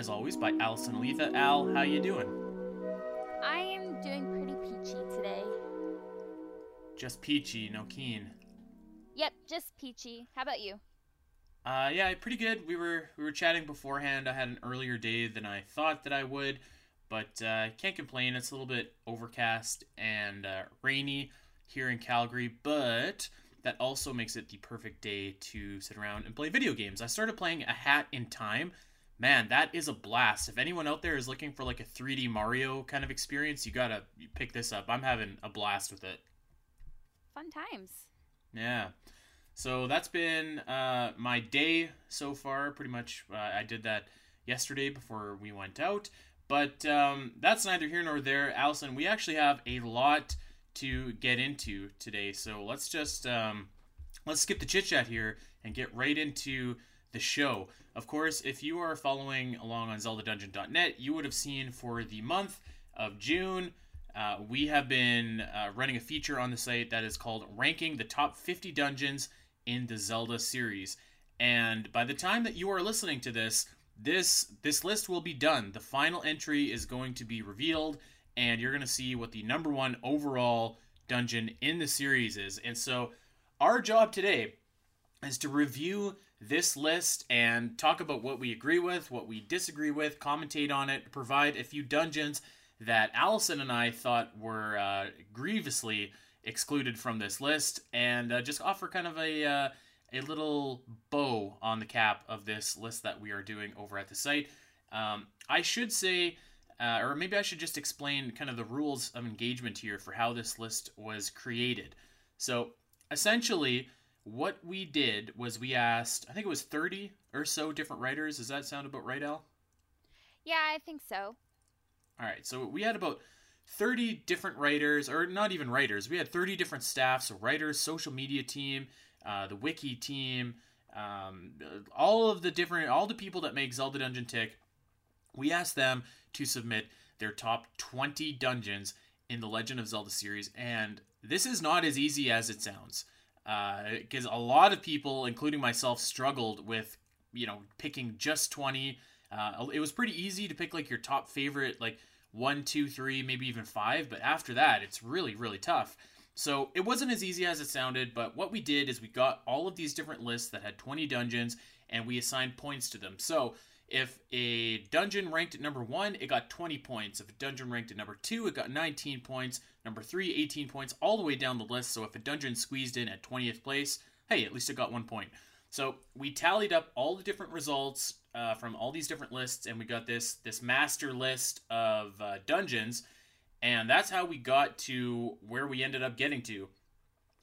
as always, by Alasyn Eletha. Al, how you doing? I am doing pretty peachy today. Just peachy, no keen. Yep, just peachy. How about you? Uh, yeah, pretty good. We were we were chatting beforehand. I had an earlier day than I thought that I would, but uh, can't complain. It's a little bit overcast and uh, rainy here in Calgary, but that also makes it the perfect day to sit around and play video games. I started playing A Hat in Time. Man, that is a blast. If anyone out there is looking for like a 3D Mario kind of experience, you gotta pick this up. I'm having a blast with it. Fun times. Yeah. So that's been uh, my day so far. Pretty much, uh, I did that yesterday before we went out. But um, that's neither here nor there. Alasyn, we actually have a lot to get into today. So let's just um, let's skip the chit chat here and get right into the show. Of course, if you are following along on ZeldaDungeon.net, you would have seen for the month of June. Uh, we have been uh, running a feature on the site that is called Ranking the Top 50 Dungeons in the Zelda series. And by the time that you are listening to this, this this list will be done. The final entry is going to be revealed and you're going to see what the number one overall dungeon in the series is. And so, our job today is to review this list and talk about what we agree with, what we disagree with, commentate on it, provide a few dungeons that Alasyn and I thought were uh, grievously excluded from this list, and uh, just offer kind of a uh, a little bow on the cap of this list that we are doing over at the site. Um, I should say uh, or maybe I should just explain kind of the rules of engagement here for how this list was created. So essentially, what we did was we asked, I think it was 30 or so different writers. Does that sound about right, Al? Yeah, I think so. All right, so we had about 30 different writers, or not even writers. We had 30 different staffs so writers, social media team, uh, the wiki team, um, all of the different, all the people that make Zelda Dungeon tick we asked them to submit their top 20 dungeons in the Legend of Zelda series, and this is not as easy as it sounds. Because uh, a lot of people, including myself, struggled with, you know, picking just 20. Uh, it was pretty easy to pick like your top favorite, like one, two, three, maybe even five. But after that, it's really, really tough. So it wasn't as easy as it sounded. But what we did is we got all of these different lists that had 20 dungeons and we assigned points to them. So if a dungeon ranked at number one, it got 20 points. If a dungeon ranked at number two, it got 19 points. Number three, 18 points, all the way down the list. So if a dungeon squeezed in at 20th place, hey, at least it got one point. So we tallied up all the different results uh, from all these different lists, and we got this this master list of uh, dungeons, and that's how we got to where we ended up getting to.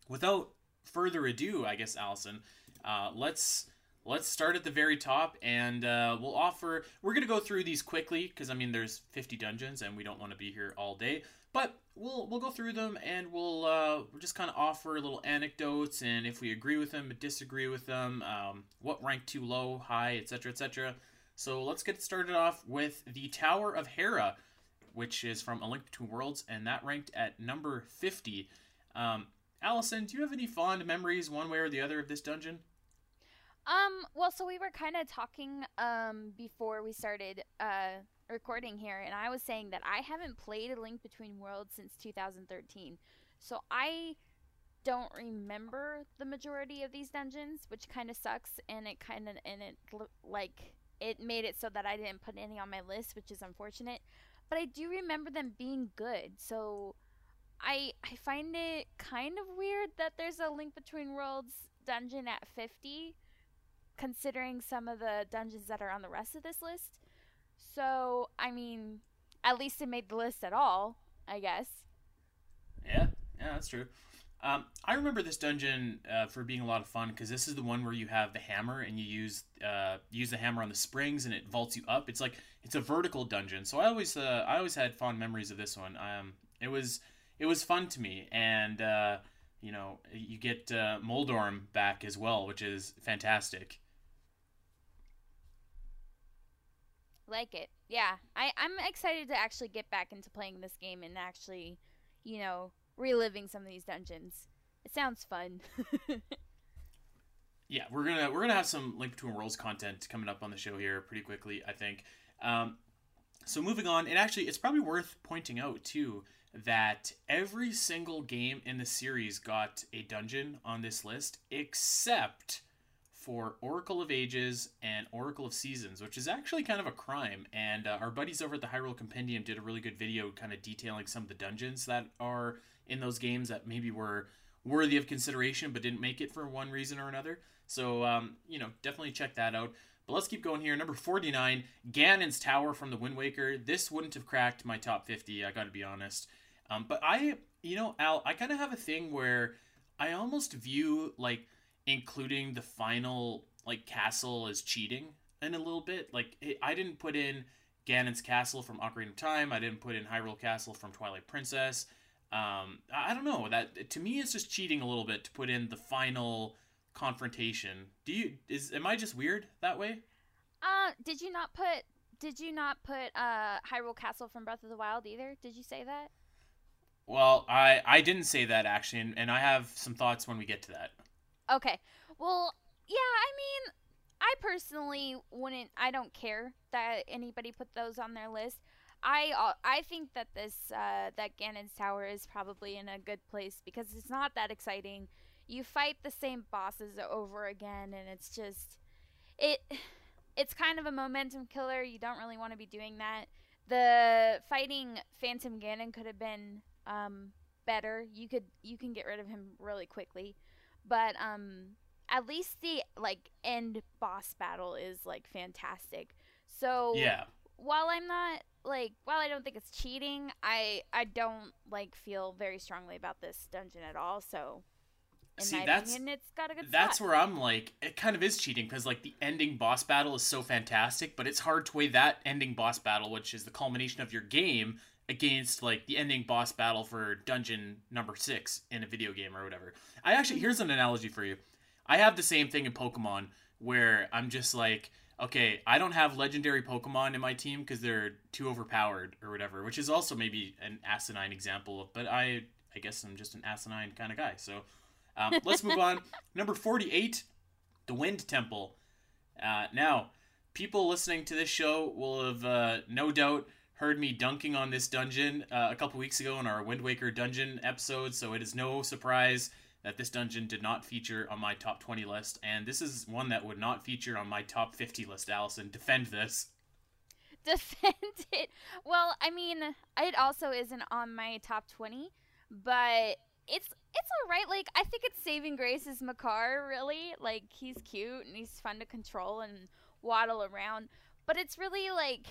Without further ado, I guess Alasyn, uh, let's let's start at the very top and uh, we'll offer we're going to go through these quickly because i mean there's 50 dungeons and we don't want to be here all day but we'll we'll go through them and we'll uh, just kind of offer little anecdotes and if we agree with them disagree with them um, what ranked too low high etc etc so let's get started off with the tower of hera which is from a link between worlds and that ranked at number 50 um, alasyn do you have any fond memories one way or the other of this dungeon um, well, so we were kind of talking um before we started uh recording here and I was saying that I haven't played A Link Between Worlds since 2013. So I don't remember the majority of these dungeons, which kind of sucks and it kind of and it like it made it so that I didn't put any on my list, which is unfortunate. But I do remember them being good. So I I find it kind of weird that there's a Link Between Worlds dungeon at 50 considering some of the dungeons that are on the rest of this list. So, I mean, at least it made the list at all, I guess. Yeah, yeah, that's true. Um, I remember this dungeon uh, for being a lot of fun because this is the one where you have the hammer and you use uh, use the hammer on the springs and it vaults you up. It's like it's a vertical dungeon, so I always uh, I always had fond memories of this one. Um, it was it was fun to me, and uh, you know you get uh, Moldorm back as well, which is fantastic. Like it. Yeah. I, I'm excited to actually get back into playing this game and actually, you know, reliving some of these dungeons. It sounds fun. yeah, we're gonna we're gonna have some Link Between Worlds content coming up on the show here pretty quickly, I think. Um, so moving on, and actually, it's probably worth pointing out too that every single game in the series got a dungeon on this list, except for Oracle of Ages and Oracle of Seasons, which is actually kind of a crime. And uh, our buddies over at the Hyrule Compendium did a really good video kind of detailing some of the dungeons that are in those games that maybe were worthy of consideration but didn't make it for one reason or another. So, um, you know, definitely check that out. But let's keep going here. Number 49, Ganon's Tower from the Wind Waker. This wouldn't have cracked my top 50, I gotta be honest. Um, but I, you know, Al, I kind of have a thing where I almost view, like, including the final, like, castle as cheating in a little bit. Like, it, I didn't put in Ganon's Castle from Ocarina of Time. I didn't put in Hyrule Castle from Twilight Princess. Um, I, I don't know. That to me, it's just cheating a little bit to put in the final confrontation. Do you is am I just weird that way? Uh, did you not put did you not put uh Hyrule Castle from Breath of the Wild either? Did you say that? Well, I I didn't say that actually, and, and I have some thoughts when we get to that. Okay. Well, yeah, I mean, I personally wouldn't I don't care that anybody put those on their list. I uh, I think that this uh, that Ganon's Tower is probably in a good place because it's not that exciting you fight the same bosses over again and it's just it it's kind of a momentum killer. You don't really want to be doing that. The fighting Phantom Ganon could have been um, better. You could you can get rid of him really quickly, but um, at least the like end boss battle is like fantastic. So yeah, while I'm not like while I don't think it's cheating, I I don't like feel very strongly about this dungeon at all. So in See, my that's opinion, it's got a good that's spot. where I'm like, it kind of is cheating because like the ending boss battle is so fantastic, but it's hard to weigh that ending boss battle, which is the culmination of your game, against like the ending boss battle for dungeon number six in a video game or whatever. I actually here's an analogy for you. I have the same thing in Pokemon where I'm just like, okay, I don't have legendary Pokemon in my team because they're too overpowered or whatever, which is also maybe an asinine example, but I I guess I'm just an asinine kind of guy. So um, let's move on. Number 48, the Wind Temple. Uh, now, people listening to this show will have uh, no doubt heard me dunking on this dungeon uh, a couple weeks ago in our Wind Waker dungeon episode, so it is no surprise that this dungeon did not feature on my top 20 list, and this is one that would not feature on my top 50 list, Alasyn. Defend this. defend it. Well, I mean, it also isn't on my top 20, but it's it's all right. Like I think it's saving grace is Makar really. Like he's cute and he's fun to control and waddle around, but it's really like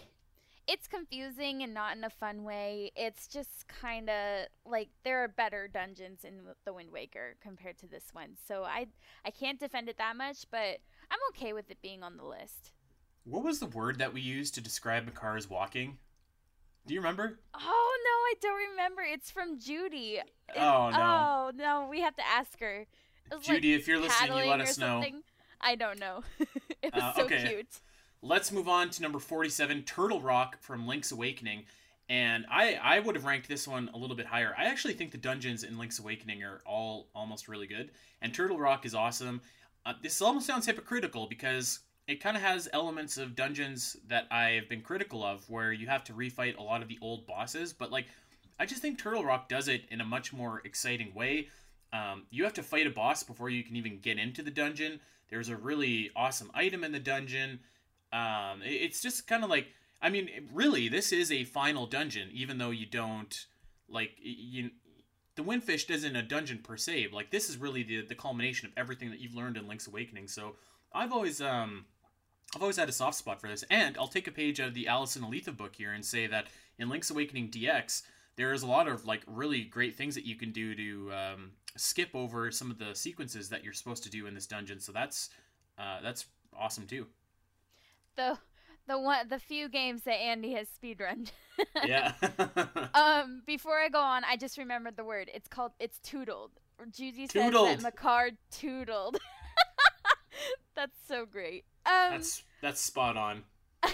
it's confusing and not in a fun way. It's just kind of like there are better dungeons in the Wind Waker compared to this one. So I I can't defend it that much, but I'm okay with it being on the list. What was the word that we used to describe Makar's walking? Do you remember? Oh no, I don't remember. It's from Judy. It- Oh, no. Oh no, we have to ask her. Judy, like, if you're listening, you let us know. something. I don't know. it was Uh, so okay. cute. Let's move on to number 47, Turtle Rock from Link's Awakening. And I, I would have ranked this one a little bit higher. I actually think the dungeons in Link's Awakening are all almost really good. And Turtle Rock is awesome. Uh, this almost sounds hypocritical because it kind of has elements of dungeons that I've been critical of, where you have to refight a lot of the old bosses. But, like, I just think Turtle Rock does it in a much more exciting way. Um, you have to fight a boss before you can even get into the dungeon. There's a really awesome item in the dungeon. Um, it- it's just kind of like, I mean, really, this is a final dungeon, even though you don't like you. The Windfish isn't a dungeon per se. Like this is really the the culmination of everything that you've learned in Link's Awakening. So I've always um. I've always had a soft spot for this, and I'll take a page out of the and Eletha book here and say that in Link's Awakening DX, there is a lot of like really great things that you can do to um, skip over some of the sequences that you're supposed to do in this dungeon. So that's uh, that's awesome too. The the one the few games that Andy has speedrunned. Yeah. um, before I go on, I just remembered the word. It's called it's tootled. Judy says Tootled. that Makar tootled. That's so great. Um, that's that's spot on. I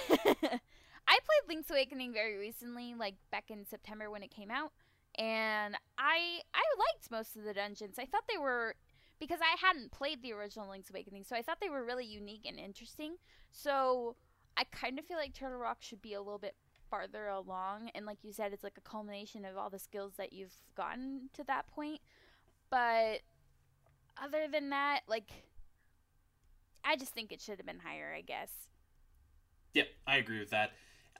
played Link's Awakening very recently, like back in September when it came out, and I I liked most of the dungeons. I thought they were because I hadn't played the original Link's Awakening, so I thought they were really unique and interesting. So I kind of feel like Turtle Rock should be a little bit farther along, and like you said, it's like a culmination of all the skills that you've gotten to that point. But other than that, like I just think it should have been higher, I guess. Yep, I agree with that.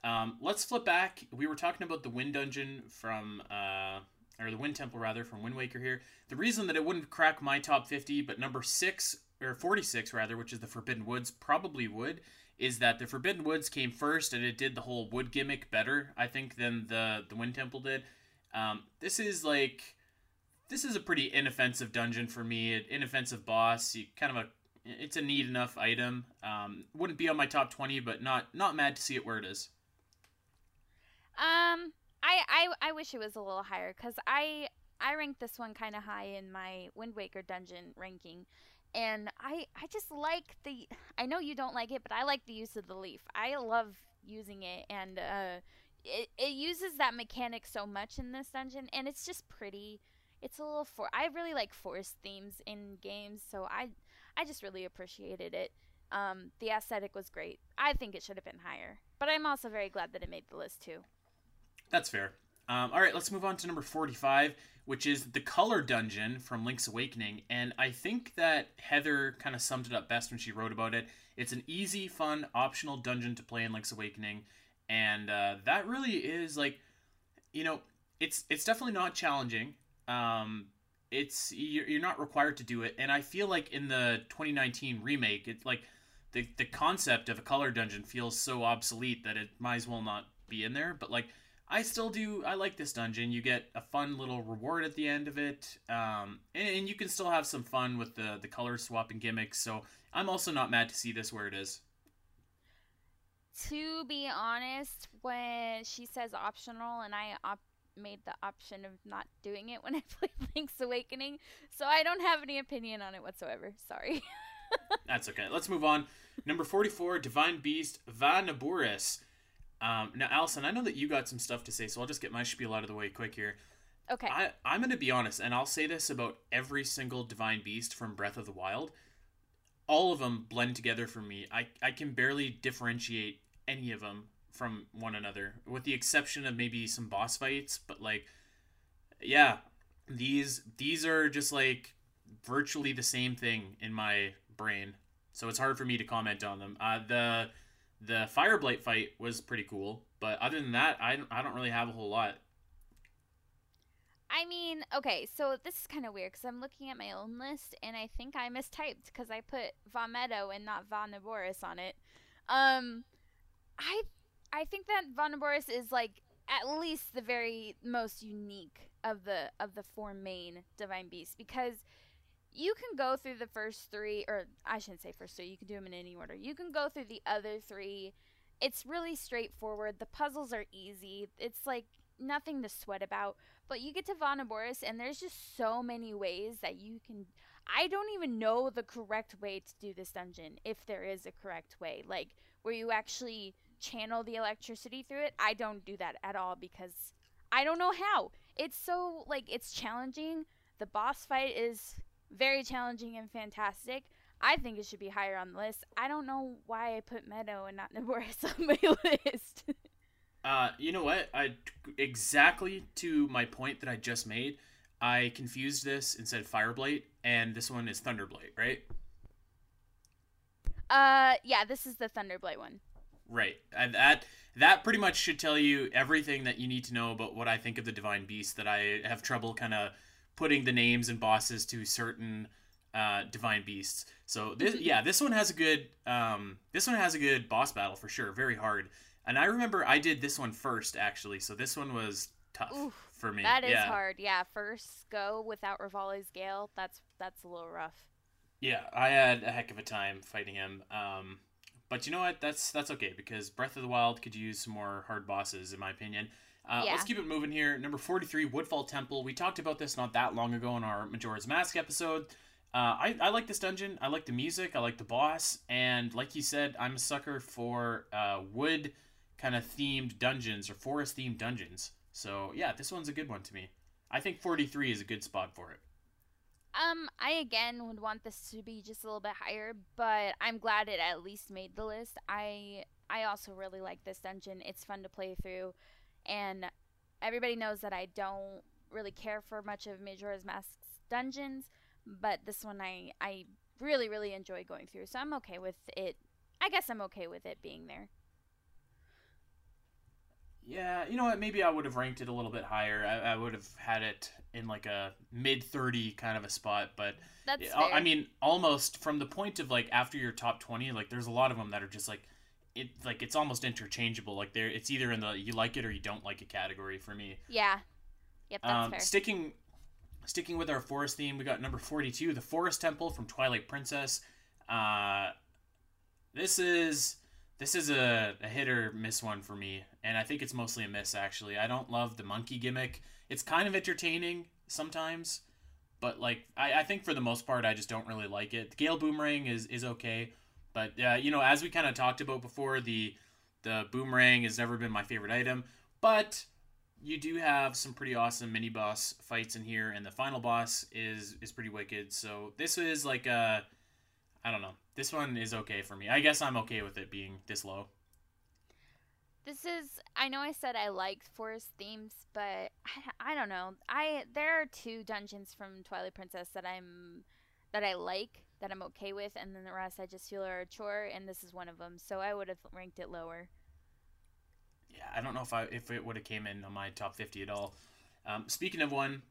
Um, let's flip back. We were talking about the Wind Dungeon from, uh, or the Wind Temple rather, from Wind Waker here. The reason that it wouldn't crack my top 50, but number 6, or 46 rather, which is the Forbidden Woods, probably would, is that the Forbidden Woods came first and it did the whole wood gimmick better, I think, than the, the Wind Temple did. Um, this is like, this is a pretty inoffensive dungeon for me, an inoffensive boss, you, kind of a it's a neat enough item. Um, wouldn't be on my top twenty, but not not mad to see it where it is. Um, I I, I wish it was a little higher because I I ranked this one kind of high in my Wind Waker dungeon ranking, and I I just like the I know you don't like it, but I like the use of the leaf. I love using it, and uh, it it uses that mechanic so much in this dungeon, and it's just pretty. It's a little for I really like forest themes in games, so I I just really appreciated it. Um, the aesthetic was great. I think it should have been higher, but I'm also very glad that it made the list too. That's fair. Um, all right, let's move on to number 45, which is the Color Dungeon from Link's Awakening. And I think that Heather kind of summed it up best when she wrote about it. It's an easy, fun, optional dungeon to play in Link's Awakening. And uh, that really is like, you know, it's it's definitely not challenging. Um, it's you're not required to do it and i feel like in the 2019 remake it's like the, the concept of a color dungeon feels so obsolete that it might as well not be in there but like i still do i like this dungeon you get a fun little reward at the end of it um, and, and you can still have some fun with the the color swapping gimmicks so i'm also not mad to see this where it is to be honest when she says optional and i op- made the option of not doing it when I played Link's Awakening, so I don't have any opinion on it whatsoever. Sorry. That's okay. Let's move on. Number 44, Divine Beast, Vah Naboris. Um, now, Alasyn, I know that you got some stuff to say, so I'll just get my spiel out of the way quick here. Okay. I, I'm going to be honest, and I'll say this about every single Divine Beast from Breath of the Wild. All of them blend together for me. I, I can barely differentiate any of them from one another, with the exception of maybe some boss fights. But like, yeah, these these are just like virtually the same thing in my brain, so it's hard for me to comment on them. Uh, the the Fireblight fight was pretty cool, but other than that, I I don't really have a whole lot. I mean, okay, so this is kind of weird because I'm looking at my own list and I think I mistyped because I put Vah Medoh and not Vah Naboris on it. Um, I I think that Vah Naboris is like at least the very most unique of the of the four main divine beasts because you can go through the first three or I shouldn't say first three, you can do them in any order. You can go through the other three. It's really straightforward. The puzzles are easy. It's like nothing to sweat about. But you get to Vah Naboris and there's just so many ways that you can I don't even know the correct way to do this dungeon if there is a correct way. Like where you actually channel the electricity through it. I don't do that at all because I don't know how. It's so like it's challenging. The boss fight is very challenging and fantastic. I think it should be higher on the list. I don't know why I put Medoh and not Naboris on my list. uh, you know what? I exactly to my point that I just made. I confused this and said Fireblight, and this one is Thunderblight, right? Uh, yeah, this is the Thunderblight one. Right. And that that pretty much should tell you everything that you need to know about what I think of the Divine Beast. That I have trouble kind of putting the names and bosses to certain uh, Divine Beasts. So this, yeah, this one has a good um, this one has a good boss battle for sure. Very hard. And I remember I did this one first actually. So this one was tough Oof, for me. That is yeah. hard. Yeah, first go without Revali's Gale. That's that's a little rough. Yeah, I had a heck of a time fighting him. Um, but you know what? That's that's okay because Breath of the Wild could use some more hard bosses, in my opinion. Uh, yeah. Let's keep it moving here. Number 43, Woodfall Temple. We talked about this not that long ago in our Majora's Mask episode. Uh, I, I like this dungeon. I like the music. I like the boss. And like you said, I'm a sucker for uh, wood kind of themed dungeons or forest themed dungeons. So yeah, this one's a good one to me. I think 43 is a good spot for it. Um, I again would want this to be just a little bit higher, but I'm glad it at least made the list. I I also really like this dungeon. It's fun to play through, and everybody knows that I don't really care for much of Majora's Mask's dungeons, but this one I I really really enjoy going through. So I'm okay with it. I guess I'm okay with it being there. Yeah, you know what? Maybe I would have ranked it a little bit higher. I, I would have had it in like a mid 30 kind of a spot, but That's I. I mean, almost from the point of like after your top 20, like there's a lot of them that are just like it like it's almost interchangeable. Like there it's either in the you like it or you don't like it category for me. yeah. Yep, that's Um, fair. sticking sticking with our forest theme, we got number 42, the Forest Temple from Twilight Princess. Uh this is this is a, a hit or miss one for me, and I think it's mostly a miss actually. I don't love the monkey gimmick. It's kind of entertaining sometimes, but like I, I think for the most part I just don't really like it. The Gale Boomerang is, is okay, but uh, you know, as we kind of talked about before, the the boomerang has never been my favorite item, but you do have some pretty awesome mini boss fights in here, and the final boss is is pretty wicked. So this is like a, I don't know. This one is okay for me. I guess I'm okay with it being this low. This is I know I said I liked forest themes, but I, I don't know. I there are two dungeons from Twilight Princess that I'm that I like that I'm okay with, and then the rest I just feel are a chore, and this is one of them. So I would have ranked it lower. Yeah, I don't know if I if it would have came in on my top 50 at all. Um, speaking of one,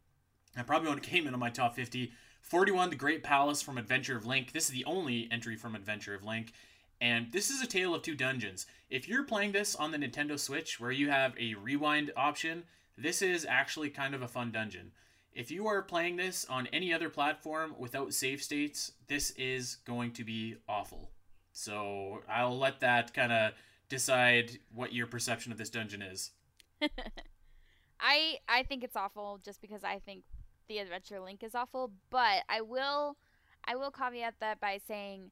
I probably would have came in on my top 50. 41, The Great Palace from Adventure of Link. This is the only entry from Adventure of Link. And this is a tale of two dungeons. If you're playing this on the Nintendo Switch, where you have a rewind option, this is actually kind of a fun dungeon. If you are playing this on any other platform without save states, this is going to be awful. So I'll let that kind of decide what your perception of this dungeon is. I I think it's awful just because I think the Adventure Link is awful, but I will I will caveat that by saying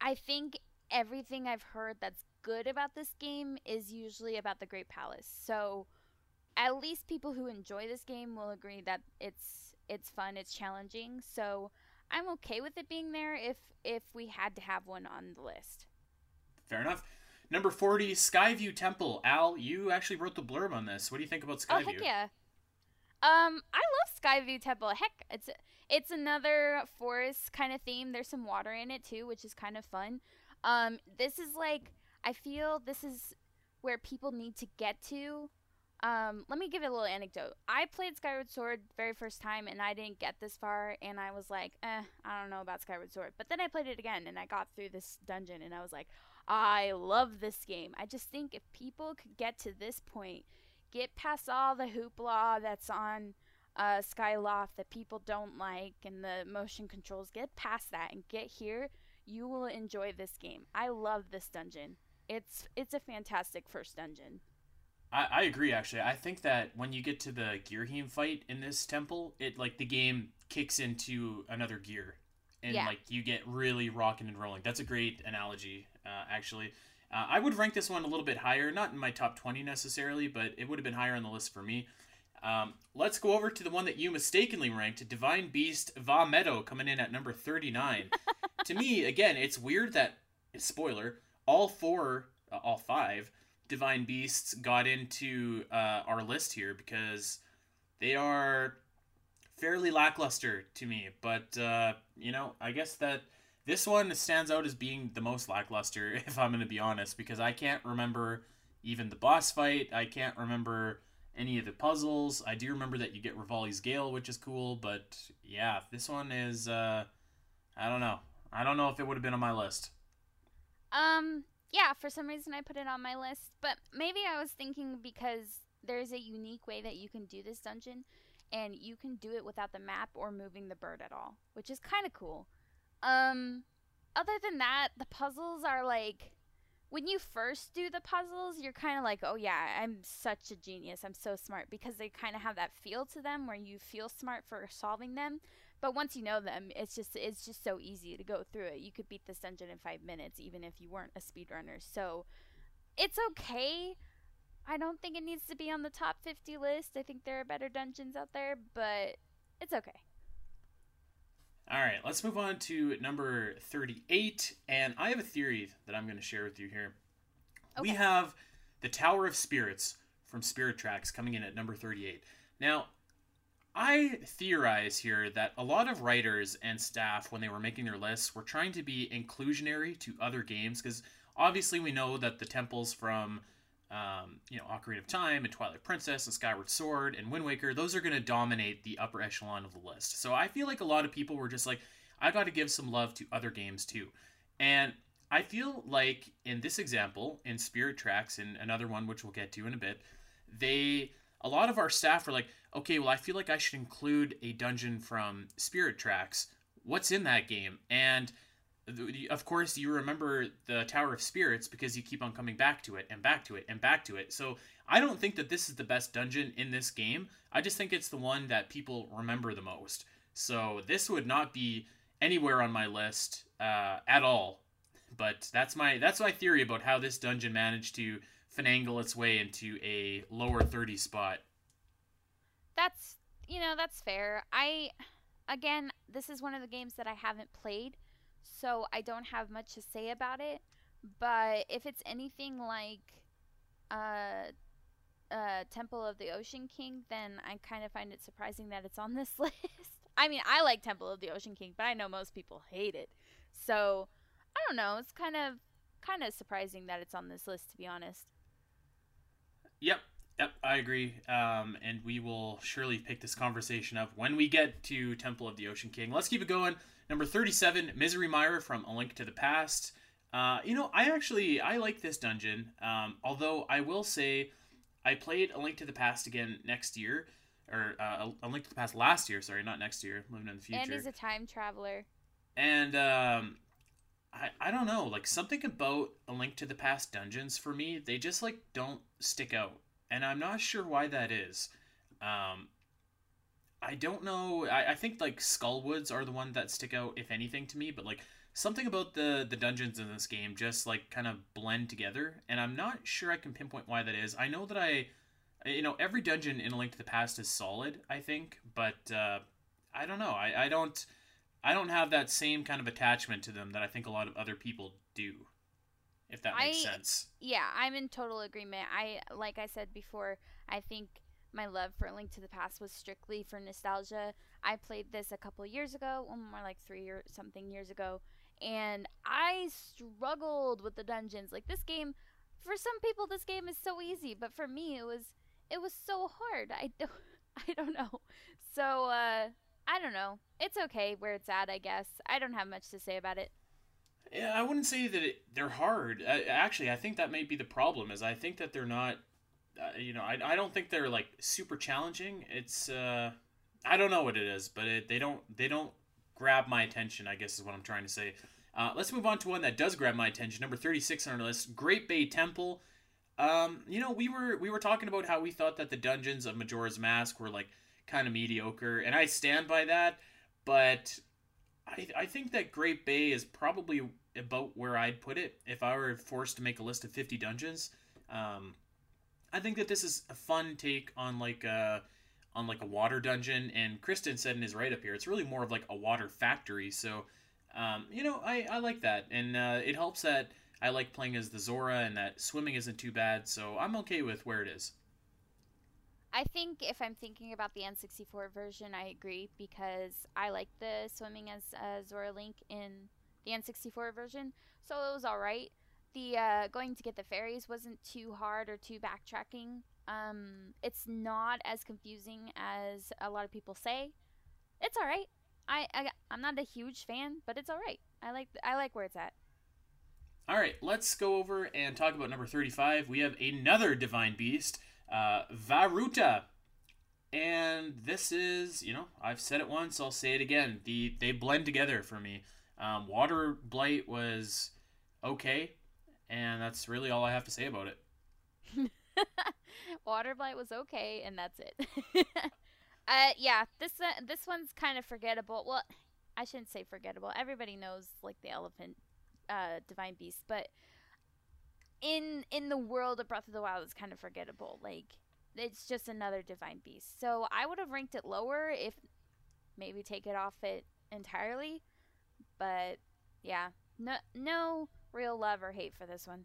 I think everything I've heard that's good about this game is usually about the Great Palace. So at least people who enjoy this game will agree that it's it's fun, it's challenging. So I'm okay with it being there if if we had to have one on the list. Fair enough. Number 40, Skyview Temple. Al, you actually wrote the blurb on this. What do you think about Skyview? Oh heck yeah. Um, I love Skyview Temple. Heck, it's it's another forest kind of theme. There's some water in it too, which is kind of fun. Um, this is like I feel this is where people need to get to. Um, let me give you a little anecdote. I played Skyward Sword very first time and I didn't get this far and I was like, eh, I don't know about Skyward Sword. But then I played it again and I got through this dungeon and I was like, I love this game. I just think if people could get to this point, get past all the hoopla that's on uh, Skyloft that people don't like and the motion controls, get past that and get here, you will enjoy this game. I love this dungeon. It's it's a fantastic first dungeon. I, I agree, actually. I think that when you get to the Ghirahim fight in this temple, it like the game kicks into another gear. And Yeah. like you get really rocking and rolling. That's a great analogy, uh, actually. Uh, I would rank this one a little bit higher, not in my top 20 necessarily, but it would have been higher on the list for me. Um, let's go over to the one that you mistakenly ranked, Divine Beast Vah Medoh, coming in at number 39. to me, again, it's weird that, spoiler, all four, uh, all five Divine Beasts got into uh, our list here because they are fairly lackluster to me. But, uh, you know, I guess that this one stands out as being the most lackluster, if I'm going to be honest, because I can't remember even the boss fight. I can't remember any of the puzzles. I do remember that you get Revali's Gale, which is cool, but yeah, this one is, uh, I don't know. I don't know if it would have been on my list. Um, yeah, for some reason I put it on my list, but maybe I was thinking because there's a unique way that you can do this dungeon, and you can do it without the map or moving the bird at all, which is kind of cool. Um, other than that, the puzzles are like when you first do the puzzles, you're kind of like, oh yeah, I'm such a genius, I'm so smart, because they kind of have that feel to them where you feel smart for solving them. But once you know them, it's just it's just so easy to go through it. You could beat this dungeon in five minutes, even if you weren't a speedrunner. So it's okay. I don't think it needs to be on the top 50 list. I think there are better dungeons out there, but it's okay. All right, let's move on to number 38. And I have a theory that I'm going to share with you here. Okay. We have the Tower of Spirits from Spirit Tracks coming in at number 38. Now, I theorize here that a lot of writers and staff, when they were making their lists, were trying to be inclusionary to other games because obviously we know that the temples from um, you know, Ocarina of Time and Twilight Princess and Skyward Sword and Wind Waker, those are going to dominate the upper echelon of the list. So I feel like a lot of people were just like, I got to give some love to other games too. And I feel like in this example, in Spirit Tracks and another one which we'll get to in a bit, they a lot of our staff were like, okay, well I feel like I should include a dungeon from Spirit Tracks. What's in that game? And of course you remember the tower of spirits because you keep on coming back to it and back to it and back to it so i don't think that this is the best dungeon in this game i just think it's the one that people remember the most so this would not be anywhere on my list uh, at all but that's my that's my theory about how this dungeon managed to finagle its way into a lower 30 spot that's you know that's fair i again this is one of the games that i haven't played so I don't have much to say about it. But if it's anything like uh, uh, Temple of the Ocean King, then I kind of find it surprising that it's on this list. I mean, I like Temple of the Ocean King, but I know most people hate it. So I don't know. It's kind of kind of surprising that it's on this list, to be honest. Yep, yep, I agree. Um, and we will surely pick this conversation up when we get to Temple of the Ocean King. Let's keep it going. Number 37, Misery Mire from A Link to the Past. Uh, you know, I actually I like this dungeon. Um, although I will say, I played A Link to the Past again next year, or uh, A Link to the Past last year. Sorry, not next year. Living in the future. And he's a time traveler. And um, I I don't know, like something about A Link to the Past dungeons for me, they just like don't stick out, and I'm not sure why that is. Um, I don't know. I, I think like Skullwoods are the one that stick out, if anything, to me. But like something about the the dungeons in this game just like kind of blend together, and I'm not sure I can pinpoint why that is. I know that I, you know, every dungeon in A Link to the Past is solid. I think, but uh, I don't know. I, I don't. I don't have that same kind of attachment to them that I think a lot of other people do. If that makes I, sense. Yeah, I'm in total agreement. I like I said before, I think my love for Link to the Past was strictly for nostalgia. I played this a couple years ago, well, more like three or something years ago, and I struggled with the dungeons. Like this game, for some people, this game is so easy, but for me, it was it was so hard. I don't I don't know. So uh, I don't know. It's okay where it's at, I guess. I don't have much to say about it. Yeah, I wouldn't say that it, they're hard. I, actually, I think that may be the problem. Is I think that they're not uh, you know, I, I don't think they're like super challenging. It's uh, I don't know what it is, but it, they don't they don't grab my attention. I guess is what I'm trying to say. Uh, let's move on to one that does grab my attention. Number 36 on our list, Great Bay Temple. Um, you know, we were we were talking about how we thought that the dungeons of Majora's Mask were like kind of mediocre, and I stand by that. But I I think that Great Bay is probably about where I'd put it if I were forced to make a list of 50 dungeons. Um, I think that this is a fun take on like a on like a water dungeon. And Kristen said in his write up here, it's really more of like a water factory. So, um, you know, I I like that, and uh, it helps that I like playing as the Zora, and that swimming isn't too bad. So I'm okay with where it is. I think if I'm thinking about the N64 version, I agree because I like the swimming as uh, Zora Link in the N64 version, so it was all right the uh, going to get the fairies wasn't too hard or too backtracking. Um, it's not as confusing as a lot of people say. It's all right. I, I I'm not a huge fan, but it's all right. I like I like where it's at. All right, let's go over and talk about number 35. We have another divine beast, uh, Vah Ruta. And this is, you know, I've said it once, I'll say it again. The they blend together for me. Um, Water Blight was okay and that's really all I have to say about it. Water Blight was okay, and that's it. uh, yeah, this uh, this one's kind of forgettable. Well, I shouldn't say forgettable. Everybody knows like the elephant, uh, divine beast, but in in the world of Breath of the Wild is kind of forgettable. Like it's just another divine beast. So I would have ranked it lower if maybe take it off it entirely. But yeah, no no real love or hate for this one.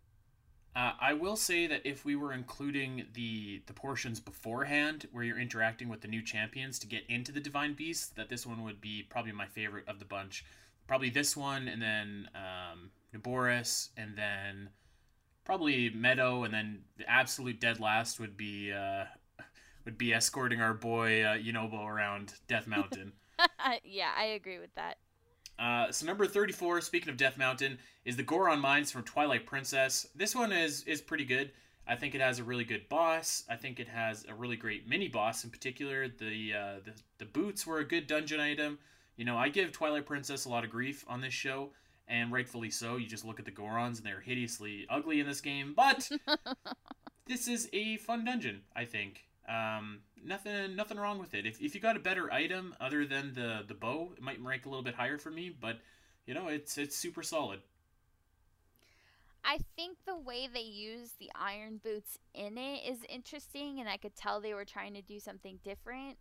Uh, I will say that if we were including the the portions beforehand where you're interacting with the new champions to get into the divine beast, that this one would be probably my favorite of the bunch. Probably this one, and then um, Naboris, and then probably Medoh, and then the absolute dead last would be uh, would be escorting our boy uh, Yunobo around Death Mountain. yeah, I agree with that. Uh, so number 34, speaking of Death Mountain, is the Goron Mines from Twilight Princess. This one is is pretty good. I think it has a really good boss. I think it has a really great mini boss in particular. The uh, the the boots were a good dungeon item. You know, I give Twilight Princess a lot of grief on this show, and rightfully so. You just look at the Gorons and they're hideously ugly in this game, but this is a fun dungeon, I think. Um, nothing, nothing wrong with it. If, if you got a better item other than the the bow, it might rank a little bit higher for me. But you know, it's it's super solid. I think the way they use the iron boots in it is interesting, and I could tell they were trying to do something different.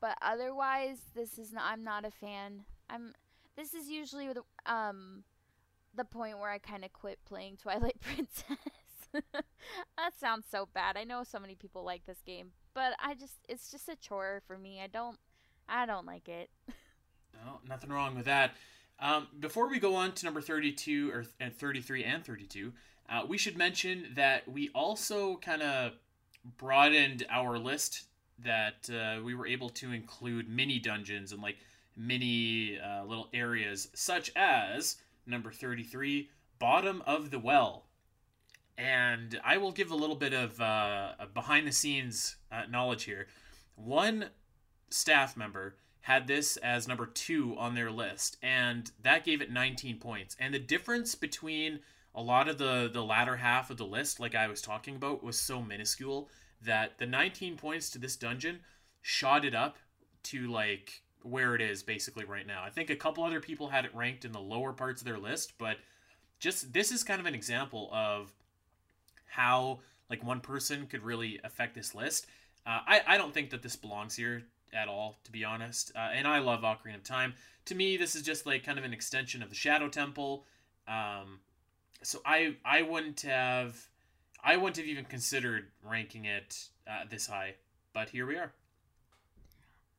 But otherwise, this is not. I'm not a fan. I'm. This is usually the um, the point where I kind of quit playing Twilight Princess. that sounds so bad. I know so many people like this game, but I just it's just a chore for me. I don't I don't like it. no, nothing wrong with that. Um, before we go on to number 32 or and 33 and 32, uh, we should mention that we also kind of broadened our list that uh, we were able to include mini dungeons and like mini uh, little areas such as number 33 bottom of the well and I will give a little bit of uh, behind the scenes uh, knowledge here. One staff member had this as number two on their list, and that gave it 19 points. And the difference between a lot of the the latter half of the list, like I was talking about, was so minuscule that the 19 points to this dungeon shot it up to like where it is basically right now. I think a couple other people had it ranked in the lower parts of their list, but just this is kind of an example of how like one person could really affect this list. Uh, I, I don't think that this belongs here at all, to be honest. Uh, and I love Ocarina of Time. To me, this is just like kind of an extension of the Shadow Temple. Um, so I I wouldn't have I wouldn't have even considered ranking it uh, this high, but here we are.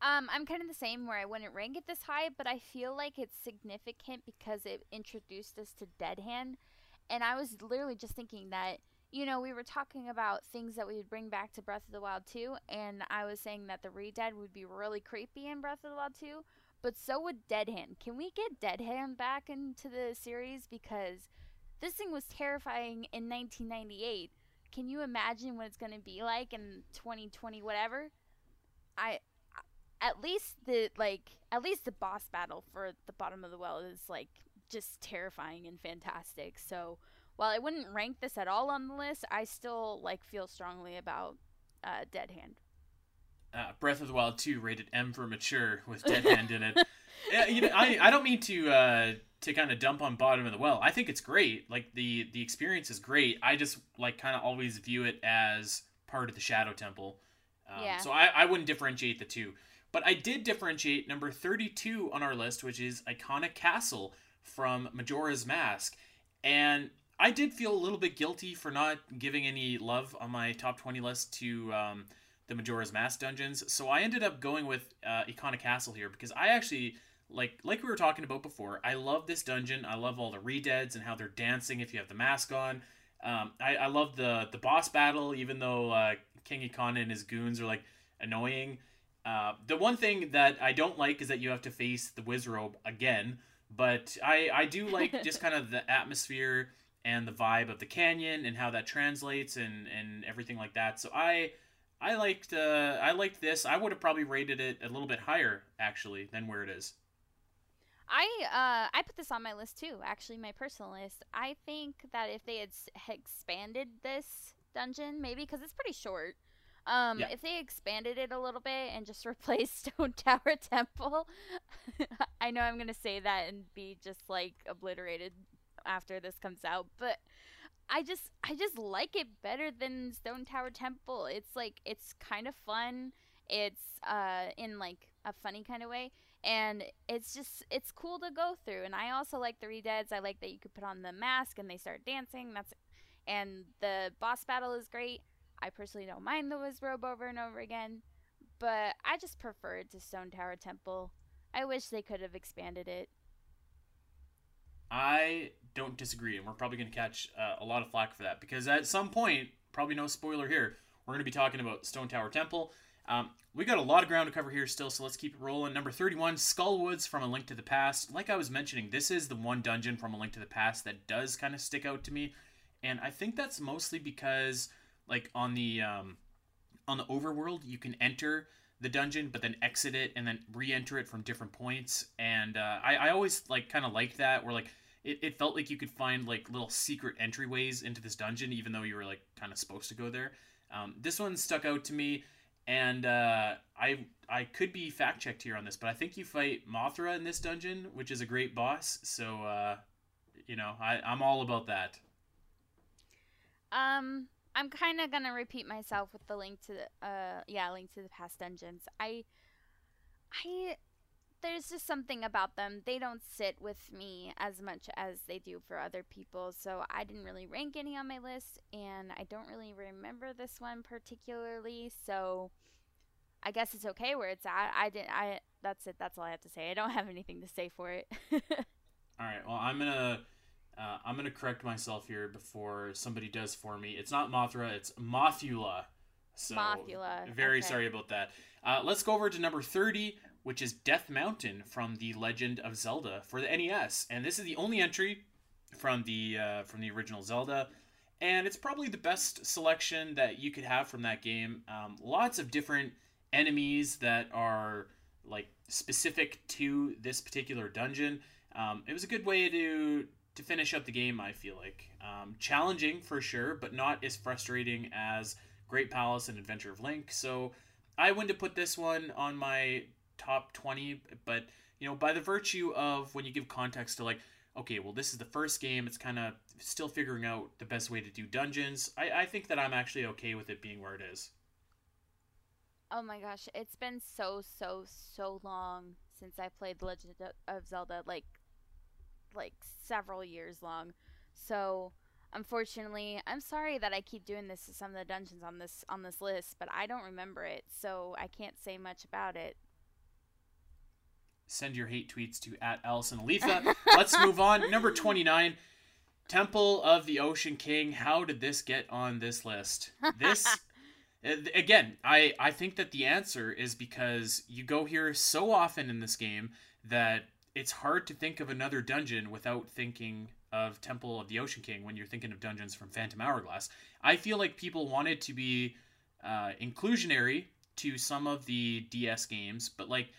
Um, I'm kind of the same where I wouldn't rank it this high, but I feel like it's significant because it introduced us to Dead Hand, and I was literally just thinking that you know, we were talking about things that we would bring back to Breath of the Wild 2, and I was saying that the Redead would be really creepy in Breath of the Wild 2, but so would Dead Hand. Can we get Dead Hand back into the series? Because this thing was terrifying in 1998. Can you imagine what it's going to be like in 2020, whatever? I. At least the like, at least the boss battle for the bottom of the well is like just terrifying and fantastic. So, while I wouldn't rank this at all on the list, I still like feel strongly about uh, Dead Hand. Uh, Breath of the Wild 2 rated M for mature with Dead Hand in it. Yeah, you know, I, I don't mean to uh, to kind of dump on Bottom of the Well. I think it's great. Like the the experience is great. I just like kind of always view it as part of the Shadow Temple. Um, yeah. So I, I wouldn't differentiate the two. But I did differentiate number 32 on our list, which is Ikana Castle from Majora's Mask. And I did feel a little bit guilty for not giving any love on my top 20 list to um, the Majora's Mask dungeons. So I ended up going with uh, Ikana Castle here because I actually like like we were talking about before. I love this dungeon. I love all the redeads and how they're dancing if you have the mask on. Um, I, I love the the boss battle, even though uh, King Ikana and his goons are like annoying. Uh, the one thing that I don't like is that you have to face the Wizzrobe again. But I I do like just kind of the atmosphere and the vibe of the canyon and how that translates and and everything like that. So I I liked uh, I liked this. I would have probably rated it a little bit higher actually than where it is. I uh I put this on my list too, actually my personal list. I think that if they had expanded this dungeon, maybe because it's pretty short. Um, yeah. if they expanded it a little bit and just replaced Stone Tower Temple, I know I'm gonna say that and be just like obliterated after this comes out, but I just I just like it better than Stone Tower Temple. It's like it's kind of fun. It's uh in like a funny kind of way and it's just it's cool to go through and I also like the redeads. I like that you could put on the mask and they start dancing. That's and the boss battle is great. I personally don't mind the Wizrobe over and over again, but I just prefer it to Stone Tower Temple. I wish they could have expanded it. I don't disagree, and we're probably going to catch uh, a lot of flack for that because at some point, probably no spoiler here, we're going to be talking about Stone Tower Temple. Um, we got a lot of ground to cover here still, so let's keep it rolling. Number 31, Skullwoods from A Link to the Past. Like I was mentioning, this is the one dungeon from A Link to the Past that does kind of stick out to me, and I think that's mostly because, like on the um, on the overworld, you can enter the dungeon, but then exit it and then re-enter it from different points. And uh, I, I always like kind of liked that, where like it, it felt like you could find like little secret entryways into this dungeon, even though you were like kind of supposed to go there. Um, this one stuck out to me, and uh, I I could be fact checked here on this, but I think you fight Mothra in this dungeon, which is a great boss. So uh, you know I I'm all about that. Um, I'm kind of gonna repeat myself with the link to the uh yeah link to the past dungeons. I I there's just something about them. They don't sit with me as much as they do for other people. So I didn't really rank any on my list, and I don't really remember this one particularly. So I guess it's okay where it's at. I didn't. I that's it. That's all I have to say. I don't have anything to say for it. all right. Well, I'm gonna. Uh, I'm gonna correct myself here before somebody does for me. It's not Mothra, it's Mothula. So Mothula. Very okay. sorry about that. Uh, let's go over to number 30, which is Death Mountain from The Legend of Zelda for the NES, and this is the only entry from the uh, from the original Zelda, and it's probably the best selection that you could have from that game. Um, lots of different enemies that are like specific to this particular dungeon. Um, it was a good way to to finish up the game. I feel like um, challenging for sure, but not as frustrating as Great Palace and Adventure of Link. So I went to put this one on my top 20 but you know by the virtue of when you give context to like okay well this is the first game it's kind of still figuring out the best way to do dungeons I, I think that i'm actually okay with it being where it is oh my gosh it's been so so so long since i played the legend of zelda like like several years long so unfortunately i'm sorry that i keep doing this to some of the dungeons on this on this list but i don't remember it so i can't say much about it send your hate tweets to at Alasyn Eletha. Let's move on. Number 29, Temple of the Ocean King. How did this get on this list? This uh, again, I I think that the answer is because you go here so often in this game that it's hard to think of another dungeon without thinking of Temple of the Ocean King when you're thinking of dungeons from Phantom Hourglass. I feel like people wanted to be uh, inclusionary to some of the DS games, but like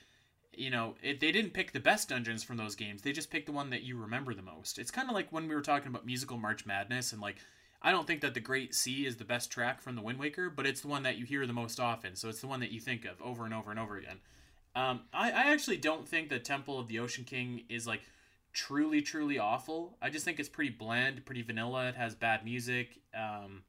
you know, it, they didn't pick the best dungeons from those games. They just picked the one that you remember the most. It's kind of like when we were talking about musical March Madness, and like, I don't think that the Great Sea is the best track from the Wind Waker, but it's the one that you hear the most often. So it's the one that you think of over and over and over again. Um, I, I actually don't think the Temple of the Ocean King is like truly, truly awful. I just think it's pretty bland, pretty vanilla. It has bad music. Um,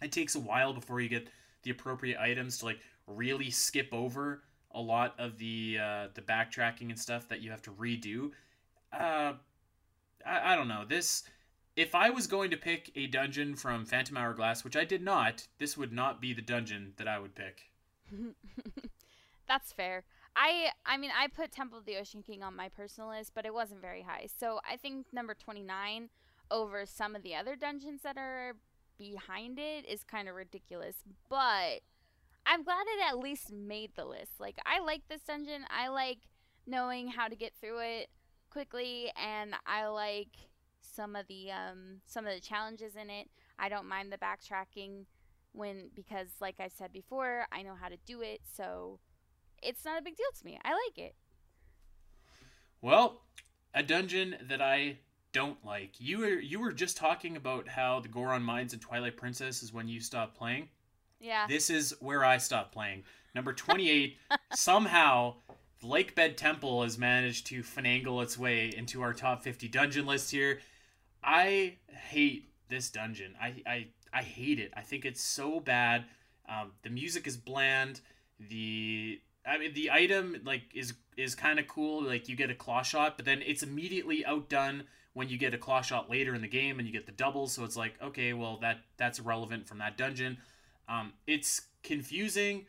it takes a while before you get the appropriate items to like really skip over a lot of the uh, the backtracking and stuff that you have to redo. Uh, I, I don't know this. If I was going to pick a dungeon from Phantom Hourglass, which I did not, this would not be the dungeon that I would pick. That's fair. I I mean I put Temple of the Ocean King on my personal list, but it wasn't very high. So I think number 29 over some of the other dungeons that are behind it is kind of ridiculous. But I'm glad it at least made the list. Like I like this dungeon. I like knowing how to get through it quickly and I like some of the um some of the challenges in it. I don't mind the backtracking when because like I said before, I know how to do it, so it's not a big deal to me. I like it. Well, a dungeon that I don't like. You were you were just talking about how the Goron Mines and Twilight Princess is when you stop playing. Yeah. This is where I stopped playing. Number 28, somehow the Lakebed Temple has managed to finagle its way into our top 50 dungeon list here. I hate this dungeon. I I I hate it. I think it's so bad. Um, the music is bland. The I mean the item like is is kind of cool. Like you get a claw shot, but then it's immediately outdone when you get a claw shot later in the game and you get the doubles. So it's like okay, well that that's irrelevant from that dungeon. Um, it's confusing.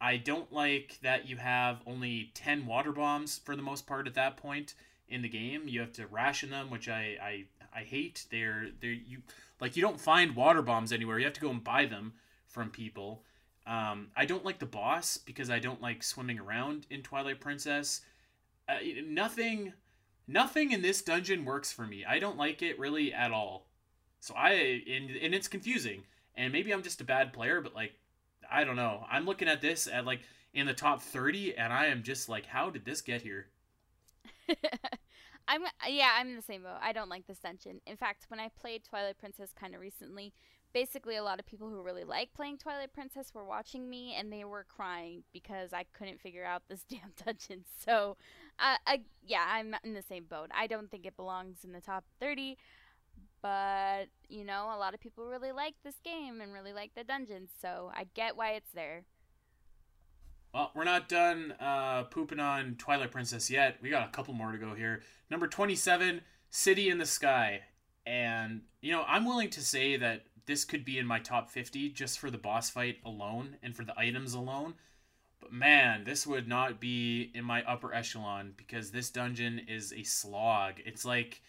I don't like that you have only 10 water bombs for the most part at that point in the game. You have to ration them, which I I, I hate. They're they're you like you don't find water bombs anywhere. You have to go and buy them from people. Um, I don't like the boss because I don't like swimming around in Twilight Princess. Uh, nothing nothing in this dungeon works for me. I don't like it really at all. So I and, and it's confusing. And maybe I'm just a bad player, but like I don't know. I'm looking at this at like in the top 30 and I am just like how did this get here? I'm yeah, I'm in the same boat. I don't like this dungeon. In fact, when I played Twilight Princess kind of recently, basically a lot of people who really like playing Twilight Princess were watching me and they were crying because I couldn't figure out this damn dungeon. So, uh, I yeah, I'm in the same boat. I don't think it belongs in the top 30 but you know a lot of people really like this game and really like the dungeons so i get why it's there well we're not done uh, pooping on twilight princess yet we got a couple more to go here number 27 city in the sky and you know i'm willing to say that this could be in my top 50 just for the boss fight alone and for the items alone but man this would not be in my upper echelon because this dungeon is a slog it's like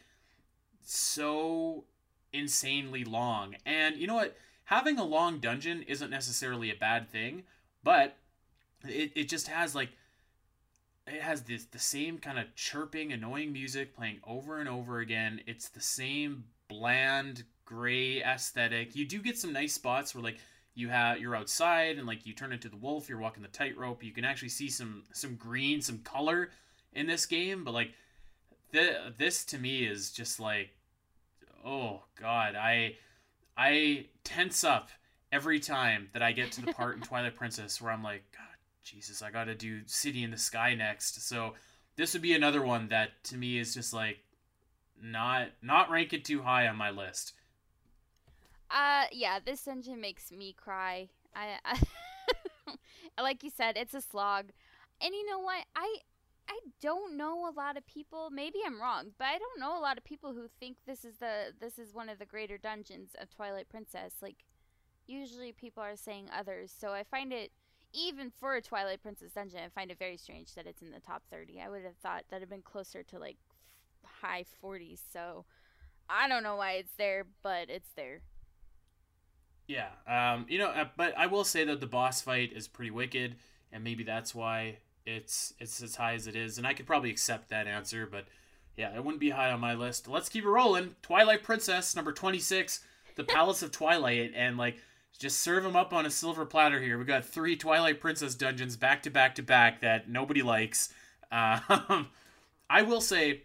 so insanely long. And you know what? Having a long dungeon isn't necessarily a bad thing, but it, it just has like it has this the same kind of chirping, annoying music playing over and over again. It's the same bland gray aesthetic. You do get some nice spots where like you have you're outside and like you turn into the wolf, you're walking the tightrope. You can actually see some some green, some color in this game, but like the, this to me is just like oh god i i tense up every time that i get to the part in twilight princess where i'm like jesus i gotta do city in the sky next so this would be another one that to me is just like not not rank it too high on my list uh yeah this engine makes me cry i, I like you said it's a slog and you know what i I don't know a lot of people. Maybe I'm wrong, but I don't know a lot of people who think this is the this is one of the greater dungeons of Twilight Princess. Like usually people are saying others, so I find it even for a Twilight Princess dungeon, I find it very strange that it's in the top 30. I would have thought that had been closer to like high 40s. So I don't know why it's there, but it's there. Yeah, um, you know, uh, but I will say that the boss fight is pretty wicked, and maybe that's why it's it's as high as it is, and I could probably accept that answer, but yeah, it wouldn't be high on my list. Let's keep it rolling. Twilight Princess, number twenty six, the Palace of Twilight, and like just serve them up on a silver platter here. We got three Twilight Princess dungeons back to back to back that nobody likes. Um, I will say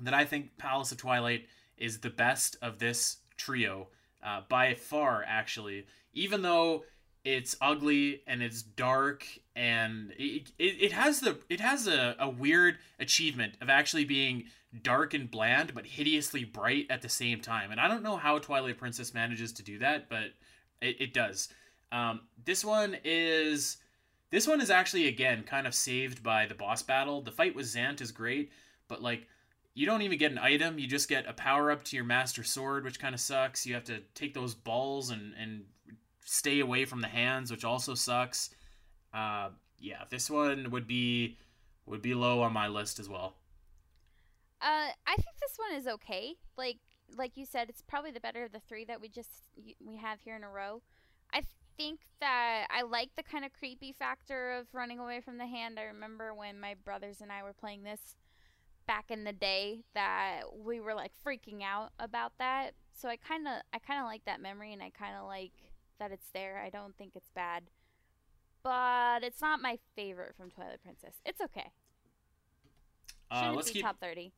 that I think Palace of Twilight is the best of this trio uh, by far, actually. Even though it's ugly and it's dark and it, it, it has the it has a, a weird achievement of actually being dark and bland but hideously bright at the same time and i don't know how twilight princess manages to do that but it, it does um, this one is this one is actually again kind of saved by the boss battle the fight with zant is great but like you don't even get an item you just get a power up to your master sword which kind of sucks you have to take those balls and and stay away from the hands, which also sucks. Uh, yeah, this one would be would be low on my list as well. Uh, I think this one is okay. Like like you said, it's probably the better of the three that we just we have here in a row. I think that I like the kind of creepy factor of running away from the hand. I remember when my brothers and I were playing this back in the day that we were like freaking out about that. So I kind of I kind of like that memory and I kind of like that it's there. I don't think it's bad. But it's not my favorite from Twilight Princess. It's okay. Uh, let's keep top 30.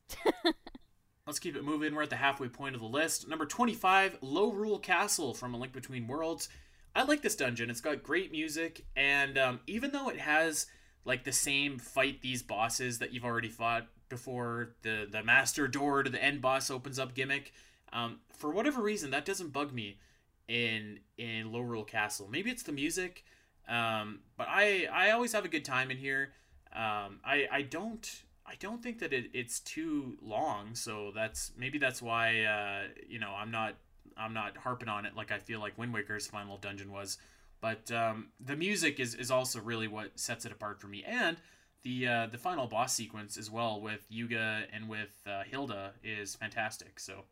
let's keep it moving. We're at the halfway point of the list. Number 25, Lorule Castle from A Link Between Worlds. I like this dungeon. It's got great music, and um, even though it has like the same fight these bosses that you've already fought before, the the master door to the end boss opens up gimmick, Um, for whatever reason, that doesn't bug me in in Lorule Castle. Maybe it's the music, um, but I I always have a good time in here. Um, I I don't I don't think that it, it's too long, so that's maybe that's why uh, you know I'm not I'm not harping on it like I feel like Wind Waker's final dungeon was. But um, the music is, is also really what sets it apart for me, and the uh, the final boss sequence as well with Yuga and with uh, Hilda is fantastic. So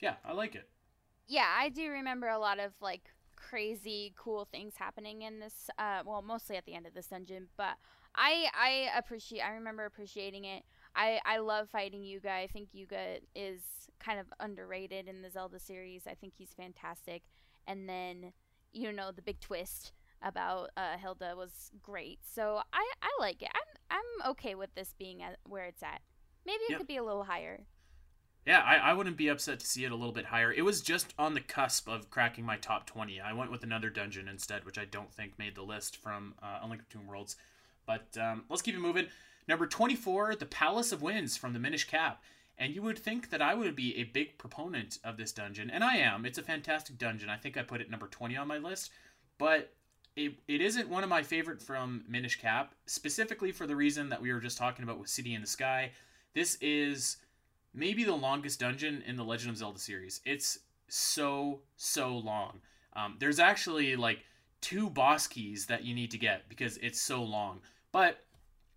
yeah, I like it. Yeah, I do remember a lot of like crazy cool things happening in this. Uh, well, mostly at the end of this dungeon, but I I appreciate. I remember appreciating it. I I love fighting Yuga. I think Yuga is kind of underrated in the Zelda series. I think he's fantastic. And then you know the big twist about uh, Hilda was great. So I I like it. I'm I'm okay with this being at where it's at. Maybe it yep. could be a little higher. Yeah, I, I wouldn't be upset to see it a little bit higher. It was just on the cusp of cracking my top 20. I went with another dungeon instead, which I don't think made the list from uh, A Link Between Worlds. But um, let's keep it moving. Number 24, The Palace of Winds from the Minish Cap. And you would think that I would be a big proponent of this dungeon, and I am. It's a fantastic dungeon. I think I put it number 20 on my list, but it, it isn't one of my favorite from Minish Cap, specifically for the reason that we were just talking about with City in the Sky. This is maybe the longest dungeon in the Legend of Zelda series. It's so, so long. Um, there's actually like two boss keys that you need to get because it's so long. But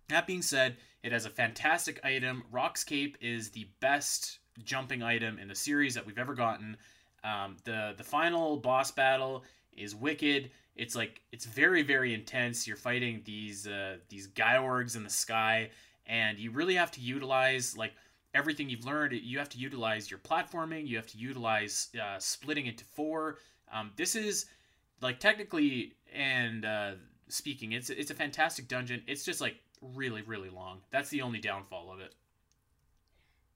that being said, it has a fantastic item. Roc's Cape is the best jumping item in the series that we've ever gotten. Um, the the final boss battle is wicked. It's like it's very very intense. You're fighting these uh, these Gyorgs in the sky, and you really have to utilize like everything you've learned. You have to utilize your platforming. You have to utilize uh, splitting into four. Um, this is like technically and uh, speaking, it's it's a fantastic dungeon. It's just like really really long. That's the only downfall of it.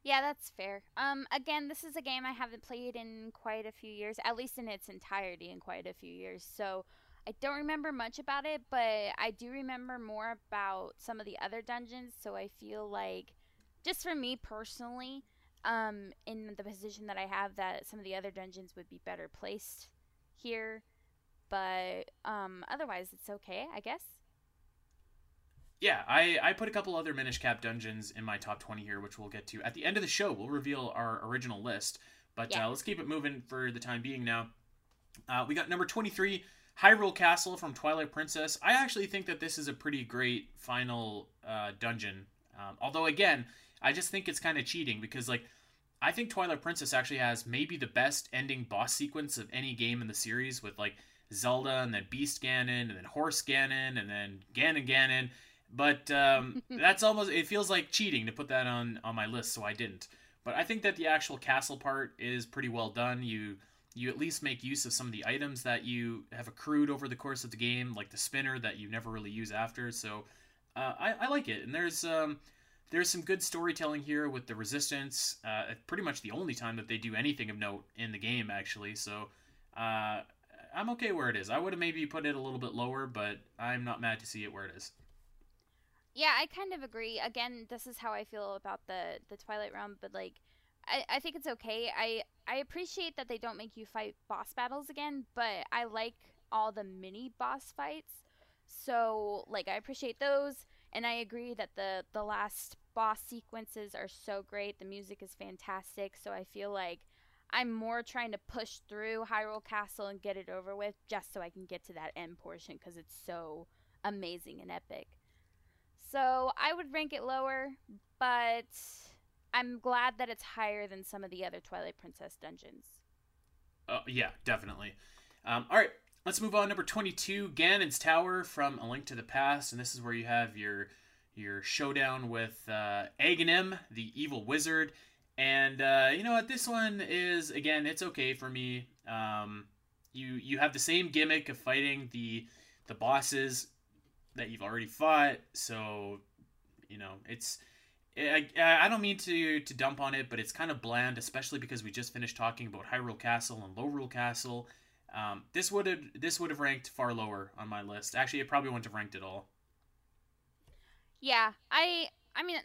Yeah, that's fair. Um, again, this is a game I haven't played in quite a few years, at least in its entirety in quite a few years. So I don't remember much about it, but I do remember more about some of the other dungeons. So I feel like, just for me personally, um, in the position that I have, that some of the other dungeons would be better placed here. But um, otherwise, it's okay, I guess yeah, I, I put a couple other Minish Cap dungeons in my top 20 here, which we'll get to. At the end of the show, we'll reveal our original list. But yeah. uh, let's keep it moving for the time being now. Uh, we got number 23, Hyrule Castle from Twilight Princess. I actually think that this is a pretty great final uh, dungeon. Um, although, again, I just think it's kind of cheating because, like, I think Twilight Princess actually has maybe the best ending boss sequence of any game in the series with, like, Zelda and then Beast Ganon and then Horse Ganon and then Ganon Ganon but um, that's almost it feels like cheating to put that on on my list, so I didn't. But I think that the actual castle part is pretty well done. You you at least make use of some of the items that you have accrued over the course of the game, like the spinner that you never really use after. So uh, I, I like it, and there's um, there's some good storytelling here with the resistance. Uh, pretty much the only time that they do anything of note in the game, actually. So uh, I'm okay where it is. I would have maybe put it a little bit lower, but I'm not mad to see it where it is. Yeah, I kind of agree. Again, this is how I feel about the the Twilight Realm, but like I, I think it's okay. I I appreciate that they don't make you fight boss battles again, but I like all the mini boss fights. So like I appreciate those and I agree that the the last boss sequences are so great. The music is fantastic, so I feel like I'm more trying to push through Hyrule Castle and get it over with just so I can get to that end portion cuz it's so amazing and epic. So I would rank it lower, but I'm glad that it's higher than some of the other Twilight Princess dungeons. Uh, yeah, definitely. Um, all right, let's move on. Number 22, Ganon's Tower from A Link to the Past, and this is where you have your your showdown with uh, Aghanim, the evil wizard. And uh, you know what? This one is again, it's okay for me. Um, you you have the same gimmick of fighting the the bosses that you've already fought. So, you know, it's I, I don't mean to to dump on it, but it's kind of bland, especially because we just finished talking about Hyrule Castle and Lorule Castle. Um, this would have this would have ranked far lower on my list. Actually, it probably wouldn't have ranked at all. Yeah, I I mean,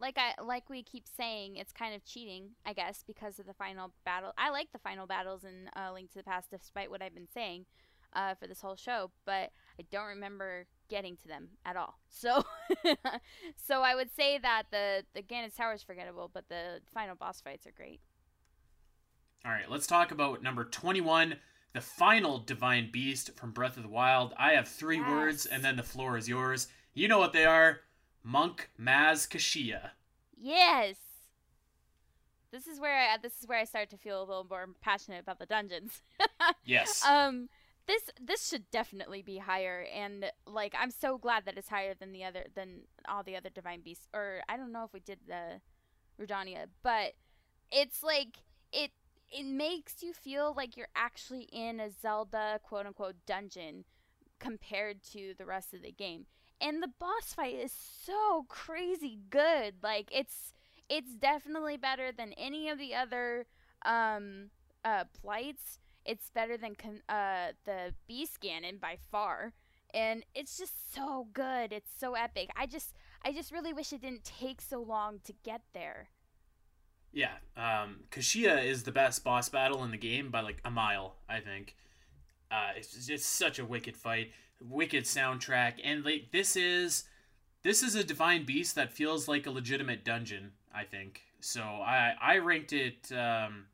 like I like we keep saying, it's kind of cheating, I guess, because of the final battle. I like the final battles in uh, Link to the Past, despite what I've been saying uh, for this whole show, but I don't remember getting to them at all. So, so I would say that the the Ganon's Tower is forgettable, but the final boss fights are great. All right, let's talk about number twenty-one, the final divine beast from Breath of the Wild. I have three Yes. words, and then the floor is yours. You know what they are: Monk Maz Koshia. Yes. This is where I, this is where I start to feel a little more passionate about the dungeons. Yes. um this this should definitely be higher and like i'm so glad that it's higher than the other than all the other divine beasts or i don't know if we did the rudania but it's like it it makes you feel like you're actually in a zelda quote unquote dungeon compared to the rest of the game and the boss fight is so crazy good like it's it's definitely better than any of the other um uh blights it's better than con- uh the Beast Ganon by far, and it's just so good. It's so epic. I just I just really wish it didn't take so long to get there. Yeah, um, Koshia is the best boss battle in the game by like a mile, I think. Uh, it's it's such a wicked fight, wicked soundtrack, and like this is this is a divine beast that feels like a legitimate dungeon. I think so. I I ranked it um,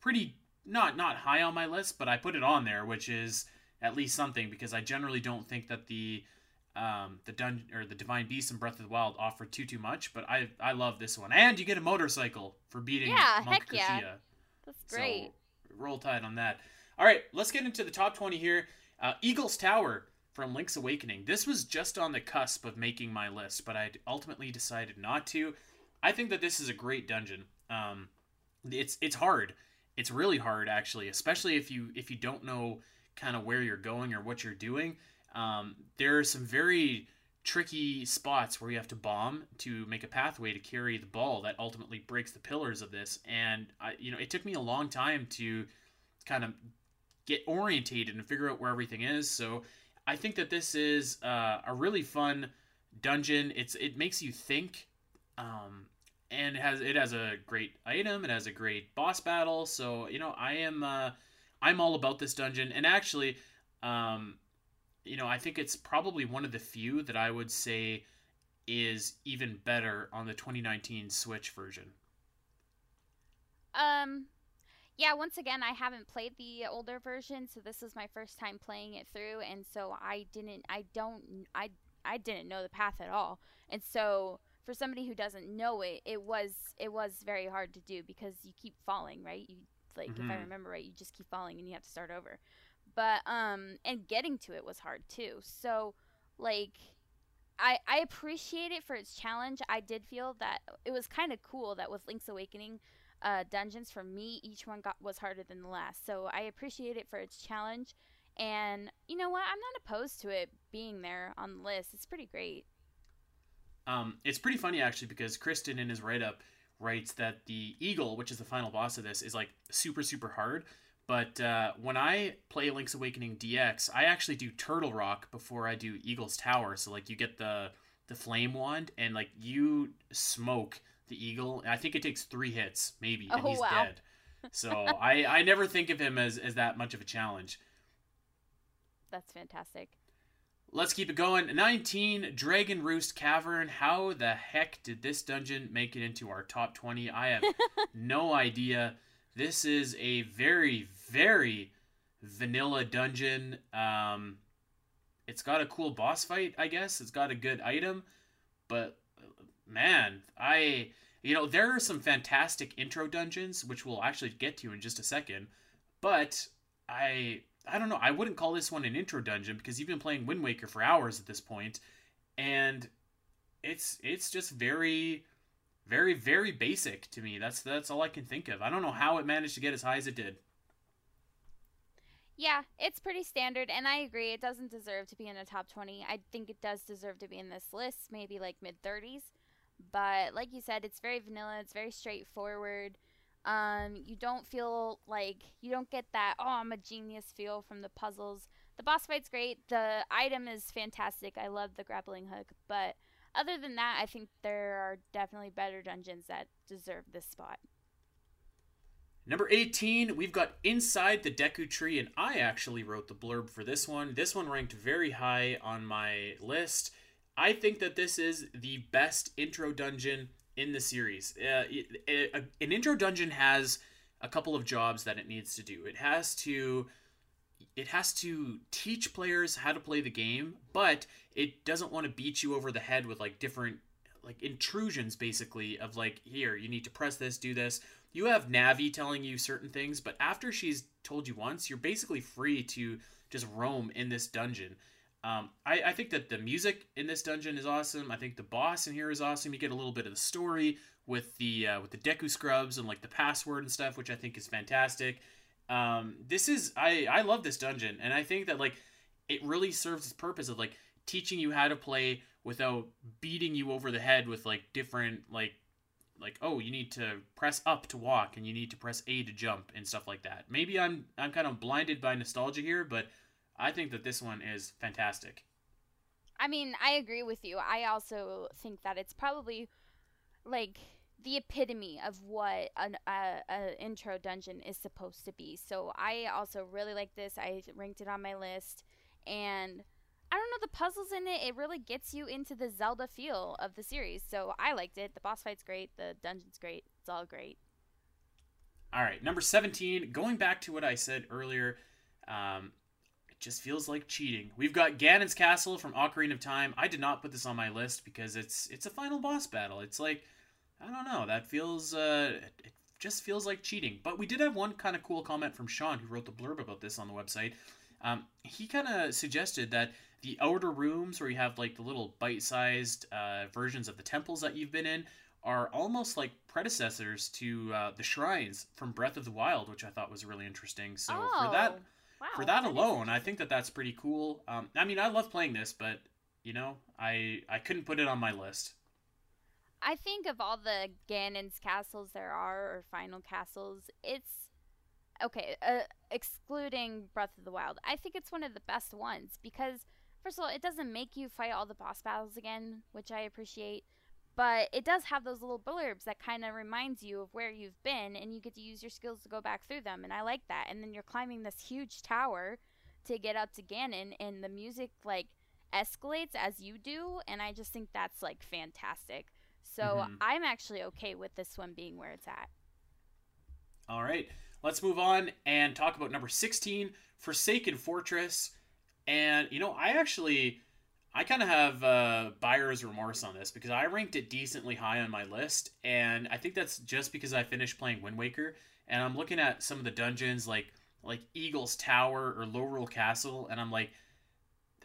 pretty not not high on my list, but I put it on there, which is at least something because I generally don't think that the um, the dun or the divine beast in Breath of the Wild offer too too much, but I I love this one, and you get a motorcycle for beating Yeah, Monk heck yeah. That's great. So roll tide on that. All right, let's get into the top 20 here. Uh, Eagles Tower from Link's Awakening. This was just on the cusp of making my list, but I ultimately decided not to. I think that this is a great dungeon. Um, it's it's hard. It's really hard actually, especially if you if you don't know kind of where you're going or what you're doing. Um, there are some very tricky spots where you have to bomb to make a pathway to carry the ball that ultimately breaks the pillars of this. And I, you know, it took me a long time to kind of get orientated and figure out where everything is. So I think that this is uh, a really fun dungeon. It's it makes you think, um, and it has it has a great item. It has a great boss battle. So you know, I am uh, I'm all about this dungeon. And actually, um, you know, I think it's probably one of the few that I would say is even better on the 2019 Switch version. Um, yeah. Once again, I haven't played the older version, so this is my first time playing it through, and so I didn't, I don't, I, I didn't know the path at all, and so for somebody who doesn't know it, it was, it was very hard to do because you keep falling, right? You like, if I Mhm. remember right, you just keep falling and you have to start over. But um, and getting to it was hard too. So, like. I, I appreciate it for its challenge. I did feel that it was kind of cool that with Link's Awakening, uh, dungeons for me each one got was harder than the last. So i appreciate it for its challenge. And you know what? I'm not opposed to it being there on the list. It's pretty great. Um, it's pretty funny actually because Kristen in his write up writes that the eagle, which is the final boss of this, is like super super hard. But uh, when I play Link's Awakening DX, I actually do Turtle Rock before I do Eagle's Tower. So like you get the the flame wand and like you smoke the eagle. I think it takes three hits maybe, and Oh, he's wow. dead. So I I never think of him as as that much of a challenge. that's fantastic Let's keep it going. 19 Dragon Roost Cavern. How the heck did this dungeon make it into our top 20? I have no idea. This is a very, very vanilla dungeon. Um, it's got a cool boss fight, I guess. It's got a good item, but man, I you know there are some fantastic intro dungeons which we'll actually get to in just a second, but I I don't know. I wouldn't call this one an intro dungeon because you've been playing Wind Waker for hours at this point, and it's it's just very very very basic to me. That's that's all I can think of. I don't know how it managed to get as high as it did. yeah it's pretty standard and i agree it doesn't deserve to be in the top 20 i think it does deserve to be in this list maybe like mid 30s but like you said it's very vanilla it's very straightforward um, you don't feel like you don't get that oh i'm a genius feel from the puzzles the boss fight's great the item is fantastic i love the grappling hook but other than that, I think there are definitely better dungeons that deserve this spot. Number 18, we've got Inside the Deku Tree, and I actually wrote the blurb for this one. This one ranked very high on my list. I think that this is the best intro dungeon in the series. Uh, an intro dungeon has a couple of jobs that it needs to do. It has to it has to teach players how to play the game, but it doesn't want to beat you over the head with like different like intrusions basically of like here, you need to press this, do this. You have Navi telling you certain things, but after she's told you once, you're basically free to just roam in this dungeon. Um, I, I think that the music in this dungeon is awesome. I think the boss in here is awesome. You get a little bit of the story with the uh, with the Deku scrubs and like the password and stuff, which I think is fantastic. Um, this is I I love this dungeon, and I think that like it really serves its purpose of like teaching you how to play without beating you over the head with like different like like oh you need to press up to walk and you need to press A to jump and stuff like that. Maybe I'm I'm kind of blinded by nostalgia here, but I think that this one is fantastic. I mean, I agree with you. I also think that it's probably like the epitome of what an uh, a intro dungeon is supposed to be. So I also really like this. I ranked it on my list, and I don't know the puzzles in it. It really gets you into the Zelda feel of the series. So I liked it. The boss fight's great. The dungeon's great. It's all great. All right, number seventeen. Going back to what I said earlier, um, just feels like cheating. We've got Ganon's Castle from Ocarina of Time. I did not put this on my list because it's it's a final boss battle. It's like I don't know. That feels uh, it just feels like cheating. But we did have one kind of cool comment from Sean who wrote the blurb about this on the website. Um, he kind of suggested that the outer rooms where you have like the little bite-sized uh, versions of the temples that you've been in are almost like predecessors to uh, the shrines from Breath of the Wild, which I thought was really interesting. So oh. for that Wow, for that, that alone, I think that that's pretty cool. Um, I mean, I love playing this, but you know, I I couldn't put it on my list. I think of all the Ganon's castles there are, or final castles, it's okay. Uh, excluding Breath of the Wild, I think it's one of the best ones because first of all, it doesn't make you fight all the boss battles again, which I appreciate but it does have those little blurbs that kind of reminds you of where you've been and you get to use your skills to go back through them and i like that. And then you're climbing this huge tower to get up to ganon and the music like escalates as you do and i just think that's like fantastic. So mm-hmm. i'm actually okay with this one being where it's at. All right let's move on and talk about number 16 forsaken fortress. And you know i actually I kind of have uh, buyer's remorse on this because I ranked it decently high on my list, and I think that's just because I finished playing Wind Waker, and I'm looking at some of the dungeons like like Eagle's Tower or Lorule Castle, and I'm like,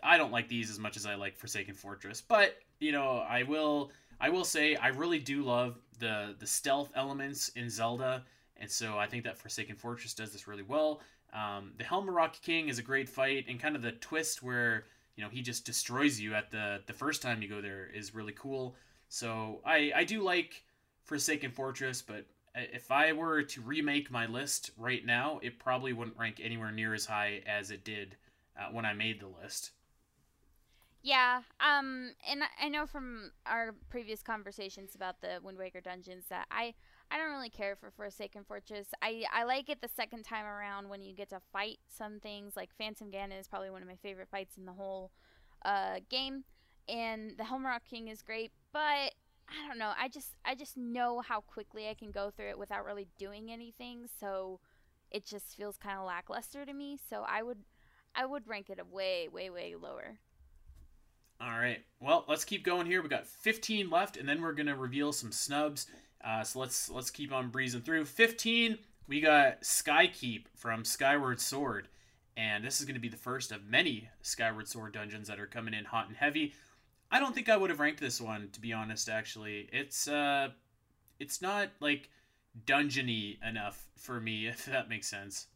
I don't like these as much as I like Forsaken Fortress, but you know, I will I will say I really do love the the stealth elements in Zelda, and so I think that Forsaken Fortress does this really well. Um, the Helmaroc King is a great fight, and kind of the twist where you know he just destroys you at the the first time you go there is really cool. So I I do like Forsaken Fortress, but if I were to remake my list right now, it probably wouldn't rank anywhere near as high as it did uh, when I made the list. Yeah, um, and I know from our previous conversations about the Wind Waker dungeons that I I don't really care for Forsaken Fortress. I, I like it the second time around when you get to fight some things. Like Phantom Ganon is probably one of my favorite fights in the whole uh, game, and the Helmaroc King is great. But I don't know. I just I just know how quickly I can go through it without really doing anything. So it just feels kind of lackluster to me. So I would I would rank it a way way way lower. All right. Well, let's keep going here. We got 15 left, and then we're gonna reveal some snubs. Uh, so let's let's keep on breezing through. 15, we got Skykeep from Skyward Sword. And this is going to be the first of many Skyward Sword dungeons that are coming in hot and heavy. I don't think I would have ranked this one, to be honest, actually. It's uh it's not like dungeony enough for me, if that makes sense.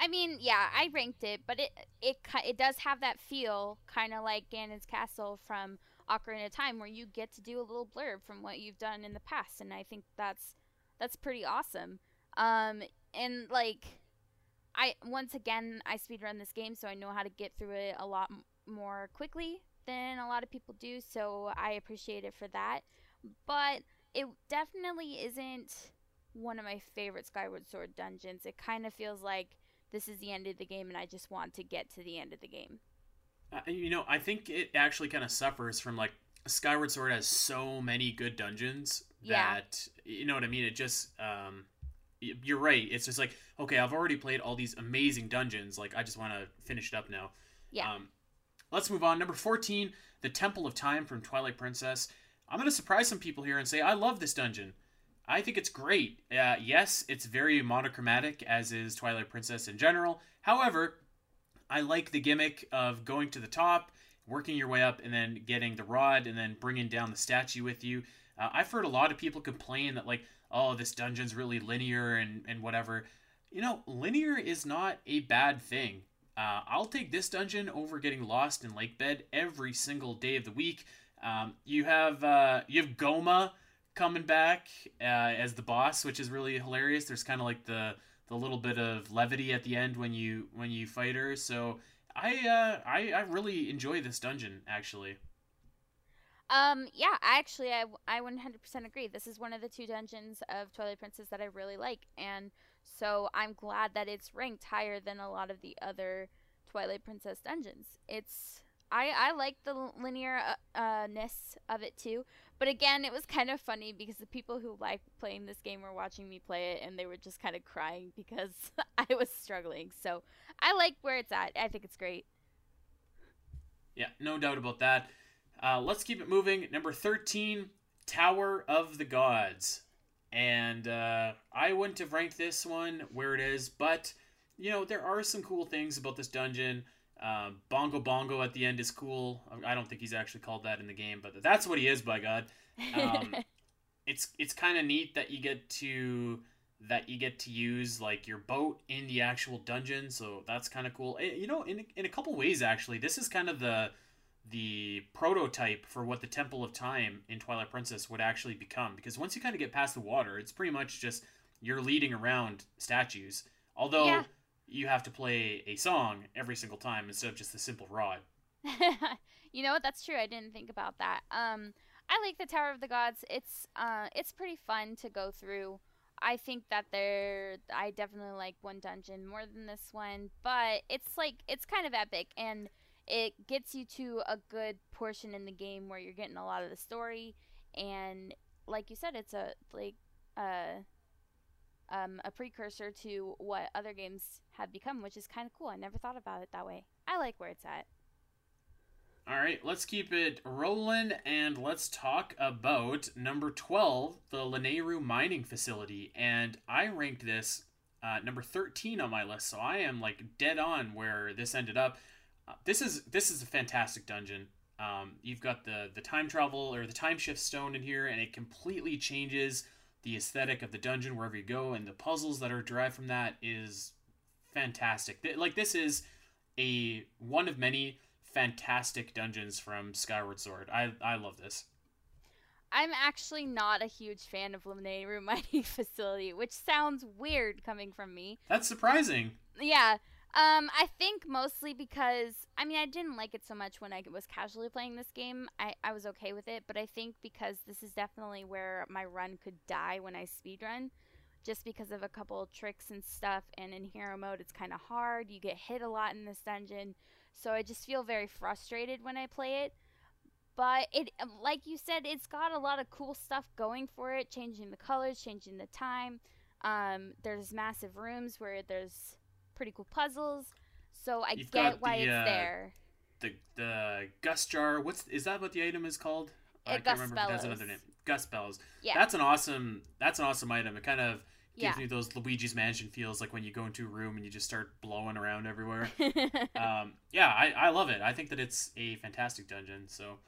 I mean, yeah, I ranked it, but it it it does have that feel, kind of like Ganon's Castle from Ocarina of Time, where you get to do a little blurb from what you've done in the past, and I think that's that's pretty awesome. Um, and like, I once again I speedrun this game, so I know how to get through it a lot m- more quickly than a lot of people do, so I appreciate it for that. But it definitely isn't one of my favorite Skyward Sword dungeons. It kind of feels like this is the end of the game and I just want to get to the end of the game. Uh, you know, I think it actually kind of suffers from like Skyward Sword has so many good dungeons that yeah. you know what I mean. It just um, you're right. It's just like okay, I've already played all these amazing dungeons. Like I just want to finish it up now. Yeah. Um, let's move on. Number fourteen, the Temple of Time from Twilight Princess. I'm gonna surprise some people here and say I love this dungeon. I think it's great. Uh, yes, it's very monochromatic, as is Twilight Princess in general. However, I like the gimmick of going to the top, working your way up, and then getting the rod, and then bringing down the statue with you. Uh, I've heard a lot of people complain that, like, oh, this dungeon's really linear and, and whatever. You know, linear is not a bad thing. Uh, I'll take this dungeon over getting lost in Lake Bed every single day of the week. Um, you have uh, you have Goma coming back uh, as the boss, which is really hilarious. There's kind of like the the little bit of levity at the end when you when you fight her. So I uh, I I really enjoy this dungeon actually. Um, yeah, actually, I, I 100% agree. This is one of the two dungeons of Twilight Princess that I really like, and so I'm glad that it's ranked higher than a lot of the other Twilight Princess dungeons. It's I I like the linearness uh, of it too, but again, it was kind of funny because the people who like playing this game were watching me play it, and they were just kind of crying because I was struggling. So I like where it's at. I think it's great. Yeah, no doubt about that. Uh, let's keep it moving. Number thirteen, Tower of the Gods, and uh, I wouldn't have ranked this one where it is, but you know there are some cool things about this dungeon. Uh, bongo Bongo at the end is cool. I don't think he's actually called that in the game, but that's what he is. By God, um, it's it's kind of neat that you get to that you get to use like your boat in the actual dungeon. So that's kind of cool. Eh, you know, in in a couple ways actually, this is kind of the the prototype for what the Temple of Time in Twilight Princess would actually become. Because once you kind of get past the water, it's pretty much just you're leading around statues. Although. Yeah you have to play a song every single time instead of just the simple rod. you know what? That's true. I didn't think about that. Um, I like the Tower of the Gods. It's uh, it's pretty fun to go through. I think that there, I definitely like one dungeon more than this one, but it's like it's kind of epic and it gets you to a good portion in the game where you're getting a lot of the story and like you said, it's a like uh um, a precursor to what other games have become, which is kind of cool. I never thought about it that way. I like where it's at. All right, let's keep it rolling and let's talk about number 12, the Lanayru mining facility. And I ranked this uh, number 13 on my list, so I am like dead on where this ended up. Uh, this is this is a fantastic dungeon. Um, you've got the the time travel or the time shift stone in here, and it completely changes the aesthetic of the dungeon wherever you go and the puzzles that are derived from that is fantastic. Like this is a one of many fantastic dungeons from Skyward Sword. I I love this. I'm actually not a huge fan of Lanayru Mining Facility, which sounds weird coming from me. That's surprising. Yeah, um, I think mostly because I mean I didn't like it so much when I was casually playing this game. I, I was okay with it, but I think because this is definitely where my run could die when I speed run, just because of a couple tricks and stuff. And in hero mode, it's kind of hard. You get hit a lot in this dungeon, so I just feel very frustrated when I play it. But it, um, like you said, it's got a lot of cool stuff going for it, changing the colors, changing the time. Um, there's massive rooms where there's pretty cool puzzles. So I You've get why the, it's uh, there. The the gust jar. What's is that? What the item is called? I can't remember bellows. it has another name. Gust bells. Yeah. That's an awesome. That's an awesome item. It kind of gives yeah. me those Luigi's Mansion feels like when you go into a room and you just start blowing around everywhere. um, yeah, I, I love it. I think that it's a fantastic dungeon. So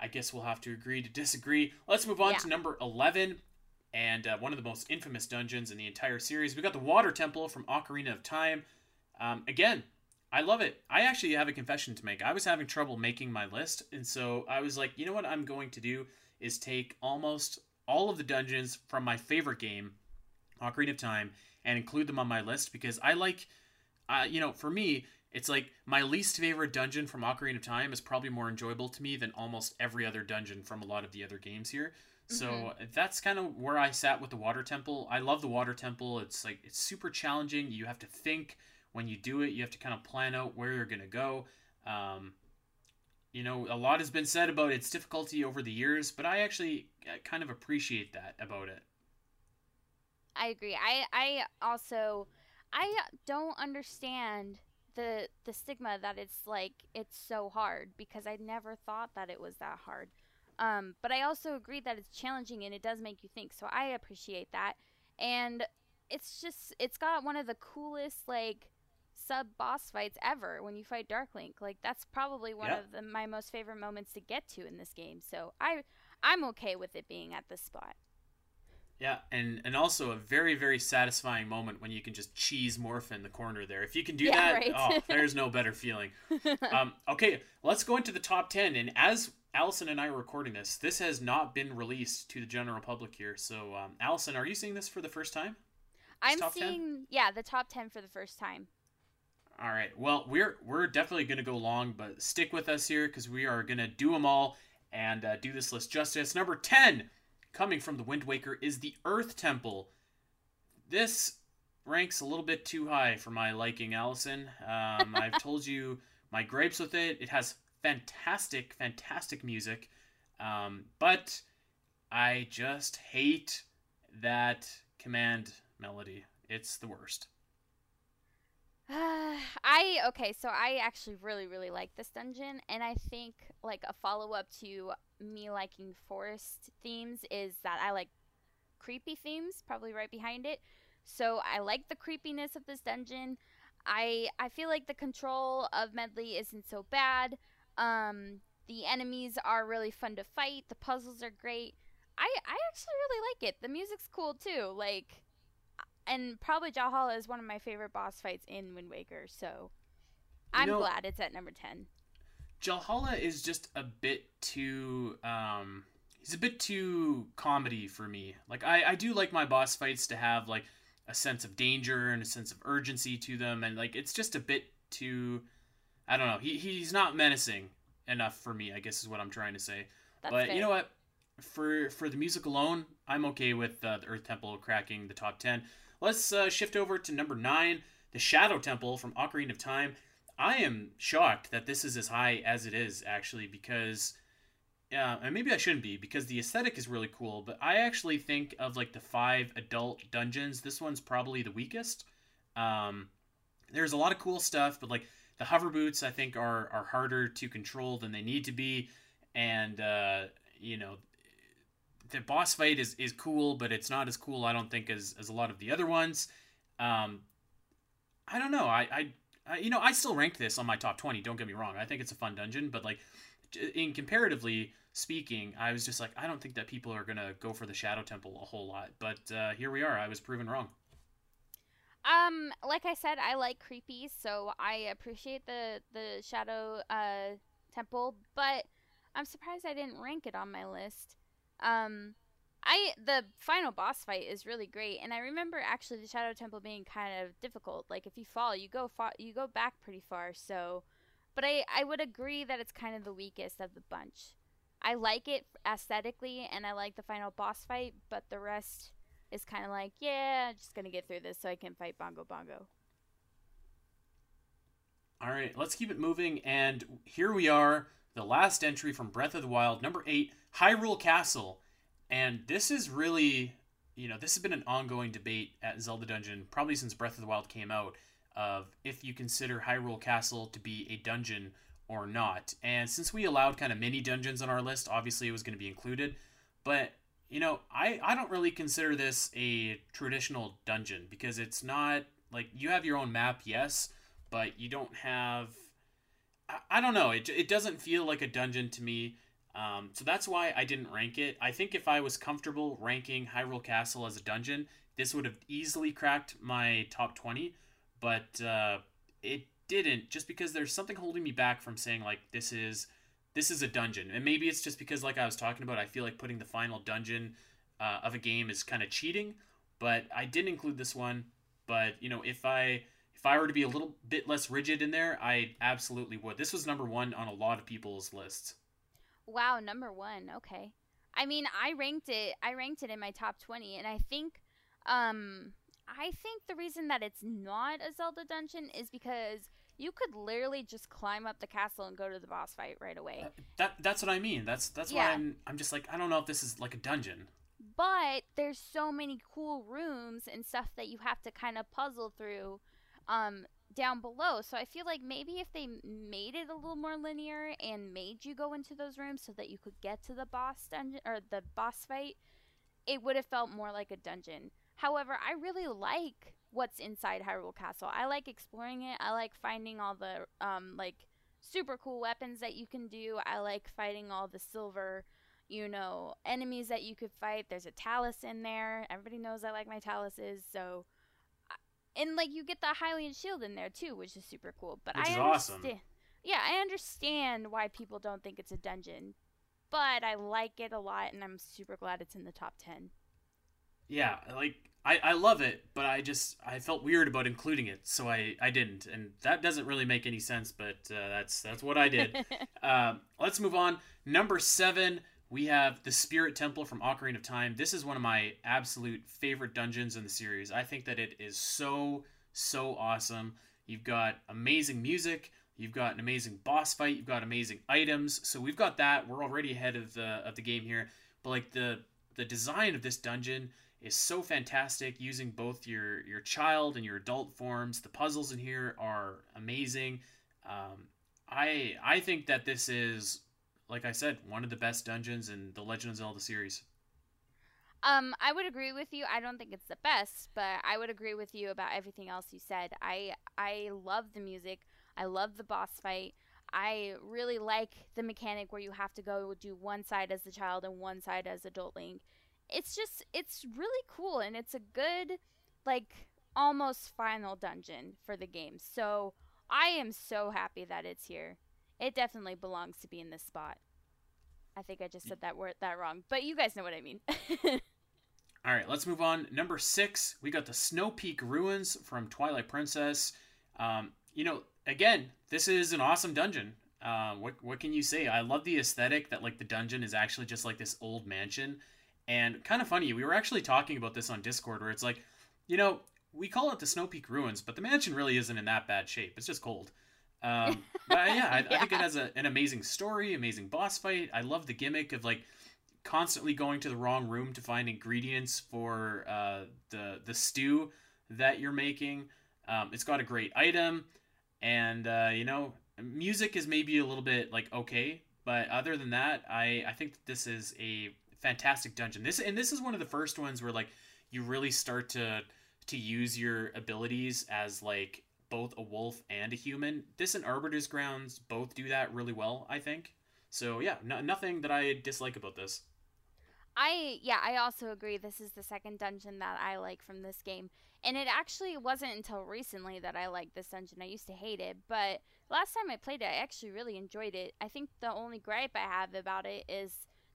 I guess we'll have to agree to disagree. Let's move on yeah. to number 11 and uh, one of the most infamous dungeons in the entire series. We got the Water Temple from Ocarina of Time. Um, again, I love it. I actually have a confession to make. I was having trouble making my list, and so I was like, you know what I'm going to do is take almost all of the dungeons from my favorite game, Ocarina of Time, and include them on my list because I like, uh, you know, for me, it's like my least favorite dungeon from Ocarina of Time is probably more enjoyable to me than almost every other dungeon from a lot of the other games here. So mm-hmm. that's kind of where I sat with the water temple. I love the water temple. It's like it's super challenging. You have to think when you do it. You have to kind of plan out where you're gonna go. Um, you know, a lot has been said about its difficulty over the years, but I actually uh, kind of appreciate that about it. I agree. I I also I don't understand the the stigma that it's like it's so hard because I never thought that it was that hard. Um, but I also agree that it's challenging and it does make you think. So I appreciate that. And it's just it's got one of the coolest like sub boss fights ever when you fight Dark Link. Like that's probably one of the, my most favorite moments to get to in this game. So I I'm okay with it being at this spot. Yeah, and and also a very very satisfying moment when you can just cheese Morpha in the corner there. If you can do yeah, that, right. oh, there's no better feeling. um, okay, let's go into the top ten. And as Alasyn and I are recording this, this has not been released to the general public here. So, um, Alasyn, are you seeing this for the first time? This I'm seeing 10? yeah the top ten for the first time. All right. Well, we're we're definitely going to go long, but stick with us here because we are going to do them all and uh, do this list justice. Number ten coming from the Wind Waker is the Earth Temple. This ranks a little bit too high for my liking, Alasyn. Um, I've told you my gripes with it. It has fantastic, fantastic music, um, but I just hate that command melody. It's the worst. Uh, I okay, so I actually really really like this dungeon, and I think like a follow up to me liking forest themes is that I like creepy themes, probably right behind it. So I like the creepiness of this dungeon. I I feel like the control of Medley isn't so bad. Um, the enemies are really fun to fight. The puzzles are great. I I actually really like it. The music's cool too. Like and probably Jalhalla is one of my favorite boss fights in Wind Waker. So I'm know, glad it's at number ten. Jalhalla is just a bit too um he's a bit too comedy for me. Like I I do like my boss fights to have like a sense of danger and a sense of urgency to them and like it's just a bit too I don't know. He he's not menacing enough for me, I guess is what I'm trying to say. That's but fair. you know what? For for the music alone, I'm okay with uh, the Earth Temple cracking the top 10. Let's uh, shift over to number nine, the Shadow Temple from Ocarina of Time. I am shocked that this is as high as it is, actually, because. Yeah, and maybe I shouldn't be because the aesthetic is really cool, but I actually think of like the five adult dungeons, this one's probably the weakest. Um, there's a lot of cool stuff, but like the hover boots, I think are are harder to control than they need to be, and uh, you know the boss fight is, is cool, but it's not as cool, I don't think, as, as a lot of the other ones. Um, I don't know. I, I, I, you know, I still rank this on my top 20. Don't get me wrong. I think it's a fun dungeon, but like, in comparatively speaking, I was just like, I don't think that people are to go for the Shadow Temple a whole lot. But uh, here we are. I was proven wrong. Um, like I said, I like creepy, so I appreciate the the Shadow uh, Temple, but I'm surprised I didn't rank it on my list. Um, I the final boss fight is really great, and I remember actually the Shadow Temple being kind of difficult. Like if you fall, you go far, you go back pretty far. So, but I I would agree that it's kind of the weakest of the bunch. I like it aesthetically, and I like the final boss fight, but the rest is kind of like, yeah, just gonna get through this so I can fight Bongo Bongo. All right, let's keep it moving, and here we are the last entry from Breath of the Wild, number eight, Hyrule Castle. And this is really, you know, this has been an ongoing debate at Zelda Dungeon probably since Breath of the Wild came out of if you consider Hyrule Castle to be a dungeon or not. And since we allowed kind of mini dungeons on our list, obviously it was going to be included. But, you know, I, I don't really consider this a traditional dungeon because it's not like you have your own map, yes, but you don't have I, don't know. It, it doesn't feel like a dungeon to me. Um, so that's why I didn't rank it. I think if I was comfortable ranking Hyrule Castle as a dungeon, this would have easily cracked my top 20, but uh, it didn't just because there's something holding me back from saying like this is this is a dungeon. And maybe it's just because like I was talking about, I feel like putting the final dungeon uh, of a game is kind of cheating, but I didn't include this one. But, you know, if I if I were to be a little bit less rigid in there, I absolutely would. This was number one on a lot of people's lists. Wow, number one. Okay. I mean, I ranked it. I ranked it in my top twenty, and I think, um, I think the reason that it's not a Zelda dungeon is because you could literally just climb up the castle and go to the boss fight right away. Uh, that that's what I mean. That's that's Yeah. why I'm I'm just like I don't know if this is like a dungeon. but there's so many cool rooms and stuff that you have to kind of puzzle through um down below. So i feel like maybe if they made it a little more linear and made you go into those rooms so that you could get to the boss dungeon or the boss fight it would have felt more like a dungeon. However i really like what's inside hyrule castle. I like exploring it. I like finding all the um like super cool weapons that you can do. I like fighting all the silver you know, enemies that you could fight. There's a talus in there. Everybody knows I like my taluses, so and like you get the Hylian shield in there too, which is super cool. But Which I is awesome. understand. Yeah, I understand why people don't think it's a dungeon, but I like it a lot, and I'm super glad it's in the top ten. Yeah, like I, I love it, but I just I felt weird about including it, so I, I didn't, and that doesn't really make any sense. But uh, that's that's what I did. um, let's move on. Number seven, we have the Spirit Temple from Ocarina of Time. This is one of my absolute favorite dungeons in the series. I think that it is so so awesome. You've got amazing music. You've got an amazing boss fight. You've got amazing items. So we've got that. We're already ahead of the of the game here. But like the the design of this dungeon is so fantastic using both your your child and your adult forms. The puzzles in here are amazing. Um, I I think that this is like I said one of the best dungeons in the Legend of Zelda series. Um, I would agree with you. I don't think it's the best, but I would agree with you about everything else you said. I I love the music. I love the boss fight. I really like the mechanic where you have to go do one side as the child and one side as adult Link. It's just it's really cool and it's a good like almost final dungeon for the game. So I am so happy that it's here. It definitely belongs to be in this spot. I think I just said that word that wrong, but you guys know what I mean. All right, let's move on. Number six, we got the Snow Peak Ruins from Twilight Princess. Um, you know, again, this is an awesome dungeon. Uh, what what can you say? I love the aesthetic that like the dungeon is actually just like this old mansion, and kind of funny. We were actually talking about this on Discord, where it's like, you know, we call it the Snow Peak Ruins, but the mansion really isn't in that bad shape. It's just cold. Um, but yeah, I, I think it has a, an amazing story, amazing boss fight. I love the gimmick of like constantly going to the wrong room to find ingredients for uh, the the stew that you're making. Um, it's got a great item, and uh, you know, music is maybe a little bit like okay, but other than that, I I think this is a fantastic dungeon. This and this is one of the first ones where like you really start to to use your abilities as like both a wolf and a human. This and Arbiter's Grounds both do that really well, I think. So yeah, no, nothing that I dislike about this. I yeah, I also agree. This is the second dungeon that I like from this game, and it actually wasn't until recently that I liked this dungeon. I used to hate it, but last time I played it, I actually really enjoyed it. I think the only gripe I have about it is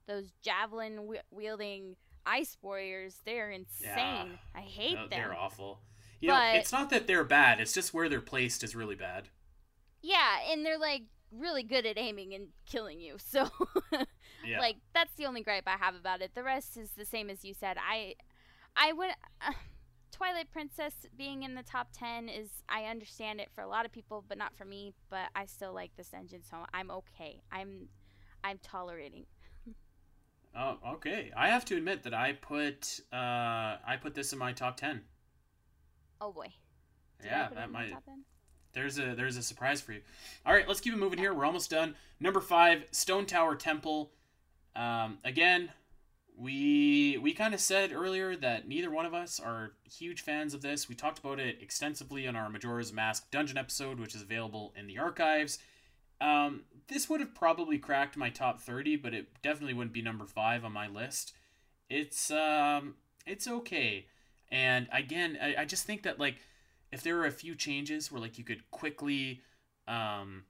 those javelin wielding ice warriors. They're insane. I hate No, them. They're awful. You know, it's not that they're bad. It's just where they're placed is really bad. Yeah, and they're like really good at aiming and killing you. So Yeah. like that's the only gripe I have about it. The rest is the same as you said. I I would uh, Twilight Princess being in the top 10 is I understand it for a lot of people but not for me, but I still like this engine so I'm okay. I'm I'm tolerating. oh, okay. I have to admit that I put uh I put this in my top 10. Oh boy. Did yeah, that might top 10? there's a there's a surprise for you. All right, let's keep it moving here. We're almost done. Number 5, Stone Tower Temple. Um again, we we kind of said earlier that neither one of us are huge fans of this. We talked about it extensively on our Majora's Mask dungeon episode, which is available in the archives. Um, this would have probably cracked my top 30, but it definitely wouldn't be number 5 on my list. It's um it's okay. And again, I, I just think that like if there were a few changes where like you could quickly um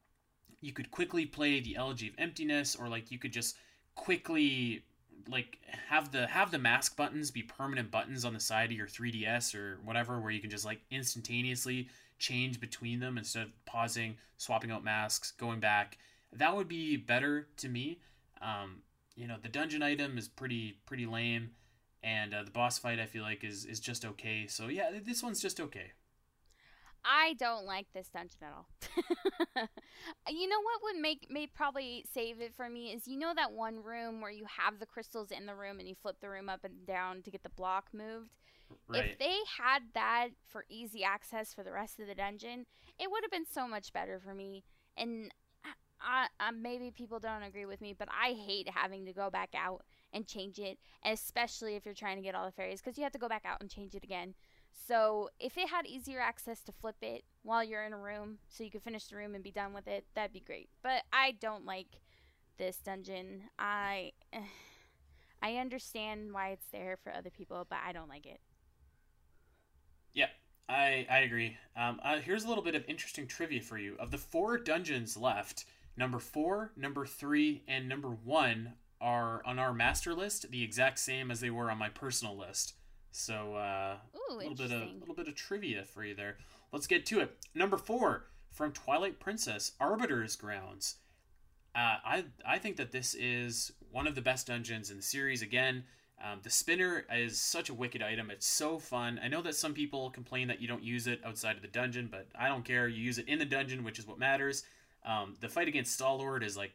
you could quickly play the elegy of emptiness or like you could just quickly like have the have the mask buttons be permanent buttons on the side of your 3ds or whatever where you can just like instantaneously change between them instead of pausing, swapping out masks, going back. That would be better to me. Um, you know, the dungeon item is pretty pretty lame, and uh, the boss fight I feel like is is just okay. So yeah, this one's just okay. I don't like this dungeon at all. you know what would make may probably save it for me is you know that one room where you have the crystals in the room and you flip the room up and down to get the block moved. Right. If they had that for easy access for the rest of the dungeon, it would have been so much better for me. And I, I, maybe people don't agree with me, but I hate having to go back out and change it, especially if you're trying to get all the fairies, because you have to go back out and change it again. So if it had easier access to flip it while you're in a room, so you could finish the room and be done with it, that'd be great. But I don't like this dungeon. I I understand why it's there for other people, but I don't like it. Yeah, I I agree. Um, uh, here's a little bit of interesting trivia for you. Of the four dungeons left, number four, number three, and number one are on our master list, the exact same as they were on my personal list. So uh, Ooh, a little bit of a little bit of trivia for you there. Let's get to it. Number four from Twilight Princess, Arbiter's Grounds. Uh, I I think that this is one of the best dungeons in the series. Again, um, the spinner is such a wicked item. It's so fun. I know that some people complain that you don't use it outside of the dungeon, but I don't care. You use it in the dungeon, which is what matters. Um, the fight against Stalord is like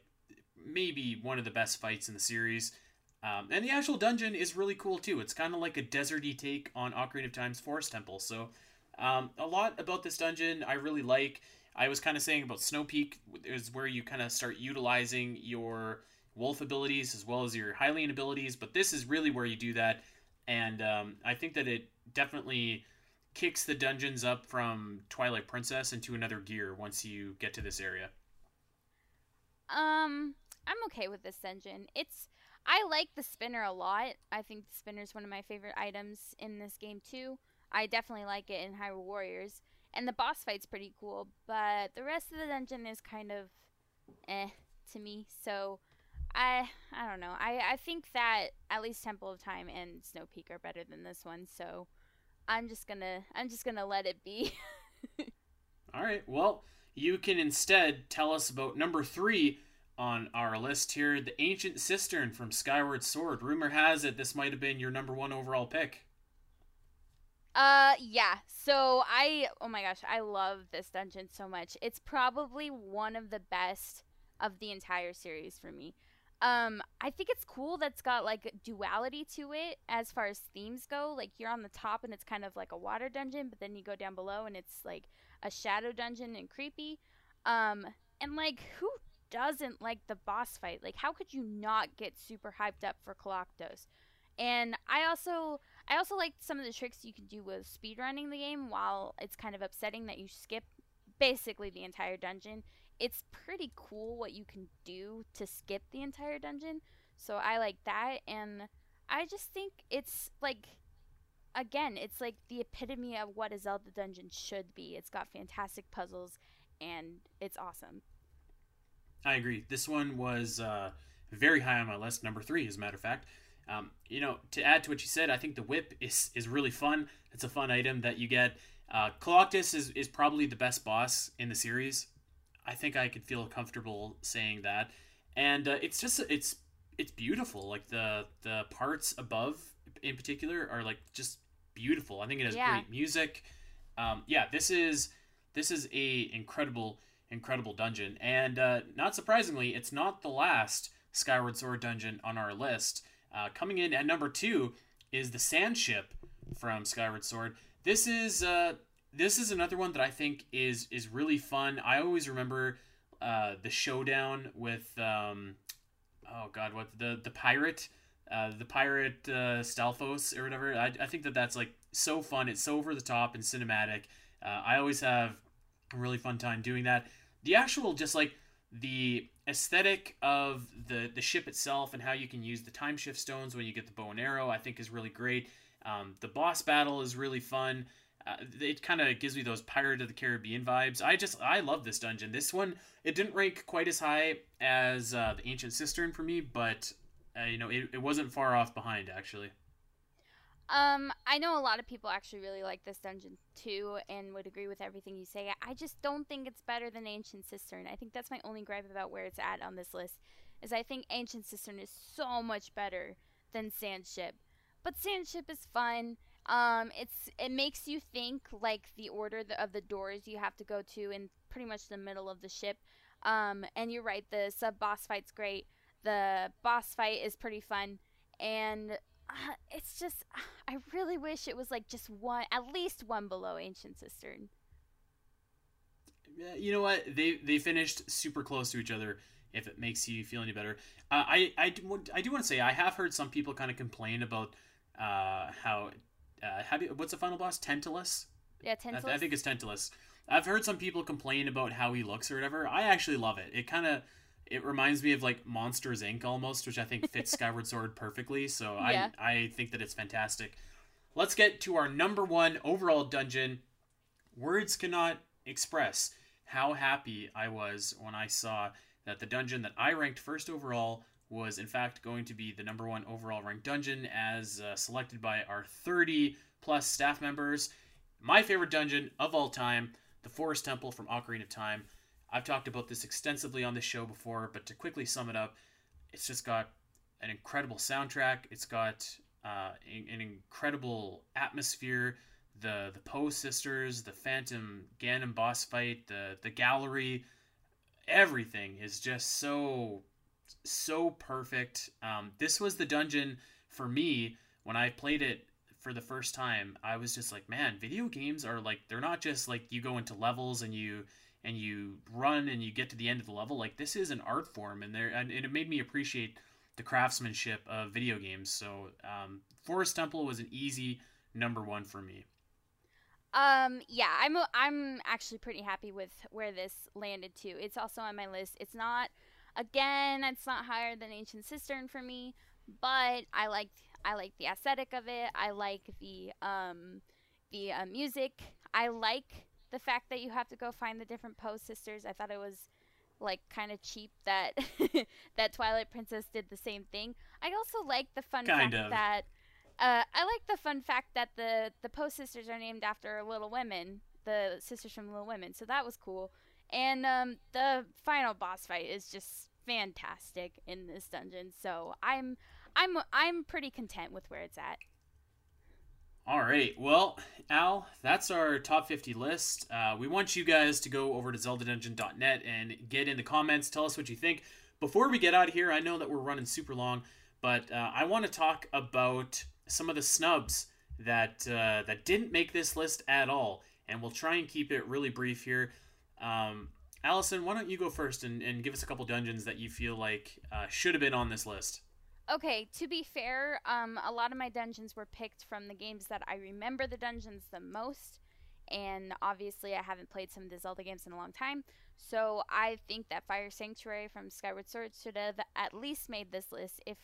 maybe one of the best fights in the series. Um, and the actual dungeon is really cool too. It's kind of like a deserty take on Ocarina of Time's Forest Temple. So, um, a lot about this dungeon I really like. I was kind of saying about Snow Peak is where you kind of start utilizing your wolf abilities as well as your Hylian abilities, but this is really where you do that. And um, I think that it definitely kicks the dungeons up from Twilight Princess into another gear once you get to this area. Um, I'm okay with this dungeon. It's I like the spinner a lot. I think the spinner is one of my favorite items in this game too. I definitely like it in Hyrule Warriors, and the boss fight's pretty cool. But the rest of the dungeon is kind of eh to me. So I I don't know. I I think that at least Temple of Time and Snow Peak are better than this one. So I'm just gonna I'm just gonna let it be. All right. Well, you can instead tell us about number three on our list here the Ancient Cistern from Skyward Sword. Rumor has it this might have been your number one overall pick. Uh, yeah. So I, oh my gosh, I love this dungeon so much. It's probably one of the best of the entire series for me. Um, I think it's cool that's got like duality to it as far as themes go. Like you're on the top and it's kind of like a water dungeon, but then you go down below and it's like a shadow dungeon and creepy. Um, and like who doesn't like the boss fight. Like, how could you not get super hyped up for Koloktos? And I also I also like some of the tricks you can do with speedrunning the game while it's kind of upsetting that you skip basically the entire dungeon. It's pretty cool what you can do to skip the entire dungeon. So I like that and I just think it's like again, it's like the epitome of what a Zelda dungeon should be. It's got fantastic puzzles and it's awesome. I agree. This one was uh, very high on my list, number three, as a matter of fact. Um, you know, to add to what you said, I think the whip is is really fun. It's a fun item that you get. Uh, Koloktos is, is probably the best boss in the series. I think I could feel comfortable saying that. And uh, it's just it's it's beautiful. Like the the parts above, in particular, are like just beautiful. I think it has yeah. great music. Um, yeah, this is this is a incredible incredible dungeon. And uh, not surprisingly, it's not the last Skyward Sword dungeon on our list. Uh, coming in at number two is the Sand Ship from Skyward Sword. This is uh, this is another one that I think is is really fun. I always remember uh, the showdown with um, oh god, what the the pirate. Uh, the pirate uh, Stalfos or whatever. I, I think that that's like so fun. It's so over the top and cinematic. Uh, I always have a really fun time doing that. The actual just like the aesthetic of the the ship itself and how you can use the time shift stones when you get the bow and arrow, I think is really great. Um, the boss battle is really fun. Uh, it kind of gives me those Pirate of the Caribbean vibes. I just I love this dungeon. This one it didn't rank quite as high as uh, the Ancient Cistern for me, but uh, you know it, it wasn't far off behind actually. Um, I know a lot of people actually really like this dungeon too, and would agree with everything you say. I just don't think it's better than Ancient Cistern. I think that's my only gripe about where it's at on this list. Is I think Ancient Cistern is so much better than Sandship, but Sandship is fun. Um, it's it makes you think like the order of the doors you have to go to in pretty much the middle of the ship. Um, and you're right, the sub boss fight's great. The boss fight is pretty fun, and uh, it's just I really wish it was like just one, at least one below Ancient Cistern. You know what? They they finished super close to each other. If it makes you feel any better, uh, I I do, I do want to say I have heard some people kind of complain about uh, how uh, do you, what's the final boss? Tentalus. Yeah, Tentalus. I, I think it's Tentalus. I've heard some people complain about how he looks or whatever. I actually love it. It kind of it reminds me of like Monsters Inc. almost, which I think fits Skyward Sword perfectly. So yeah. I I think that it's fantastic. Let's get to our number one overall dungeon. Words cannot express how happy I was when I saw that the dungeon that I ranked first overall was in fact going to be the number one overall ranked dungeon as uh, selected by our 30 plus staff members. My favorite dungeon of all time, the Forest Temple from Ocarina of Time. I've talked about this extensively on this show before, but to quickly sum it up, it's just got an incredible soundtrack. It's got uh, an incredible atmosphere. The the Poe sisters, the Phantom Ganon boss fight, the the gallery, everything is just so so perfect. Um, this was the dungeon for me when I played it for the first time. I was just like, man, video games are like they're not just like you go into levels and you and you run and you get to the end of the level. Like this is an art form, and there and it made me appreciate the craftsmanship of video games. So um, Forest Temple was an easy number one for me. Um, yeah, I'm I'm actually pretty happy with where this landed too. It's also on my list. It's not again, it's not higher than Ancient Cistern for me, but I like I like the aesthetic of it. I like the um the uh, music. I like the fact that you have to go find the different Poe sisters. I thought it was like kind of cheap that that Twilight Princess did the same thing. I also like the fun kind fact of. that uh, I like the fun fact that the the Poe sisters are named after Little Women, the sisters from Little Women. So that was cool. And um, the final boss fight is just fantastic in this dungeon. So I'm I'm I'm pretty content with where it's at. All right. Well, Al, that's our top 50 list. Uh, we want you guys to go over to zeldadungeon.net and get in the comments. Tell us what you think. Before we get out of here, I know that we're running super long, but uh, I want to talk about some of the snubs that uh, that didn't make this list at all, and we'll try and keep it really brief here. Um, Alasyn, why don't you go first and, and give us a couple dungeons that you feel like uh, should have been on this list? Okay, to be fair, um, a lot of my dungeons were picked from the games that I remember the dungeons the most, and obviously I haven't played some of the Zelda games in a long time, so I think that Fire Sanctuary from Skyward Sword should have at least made this list. If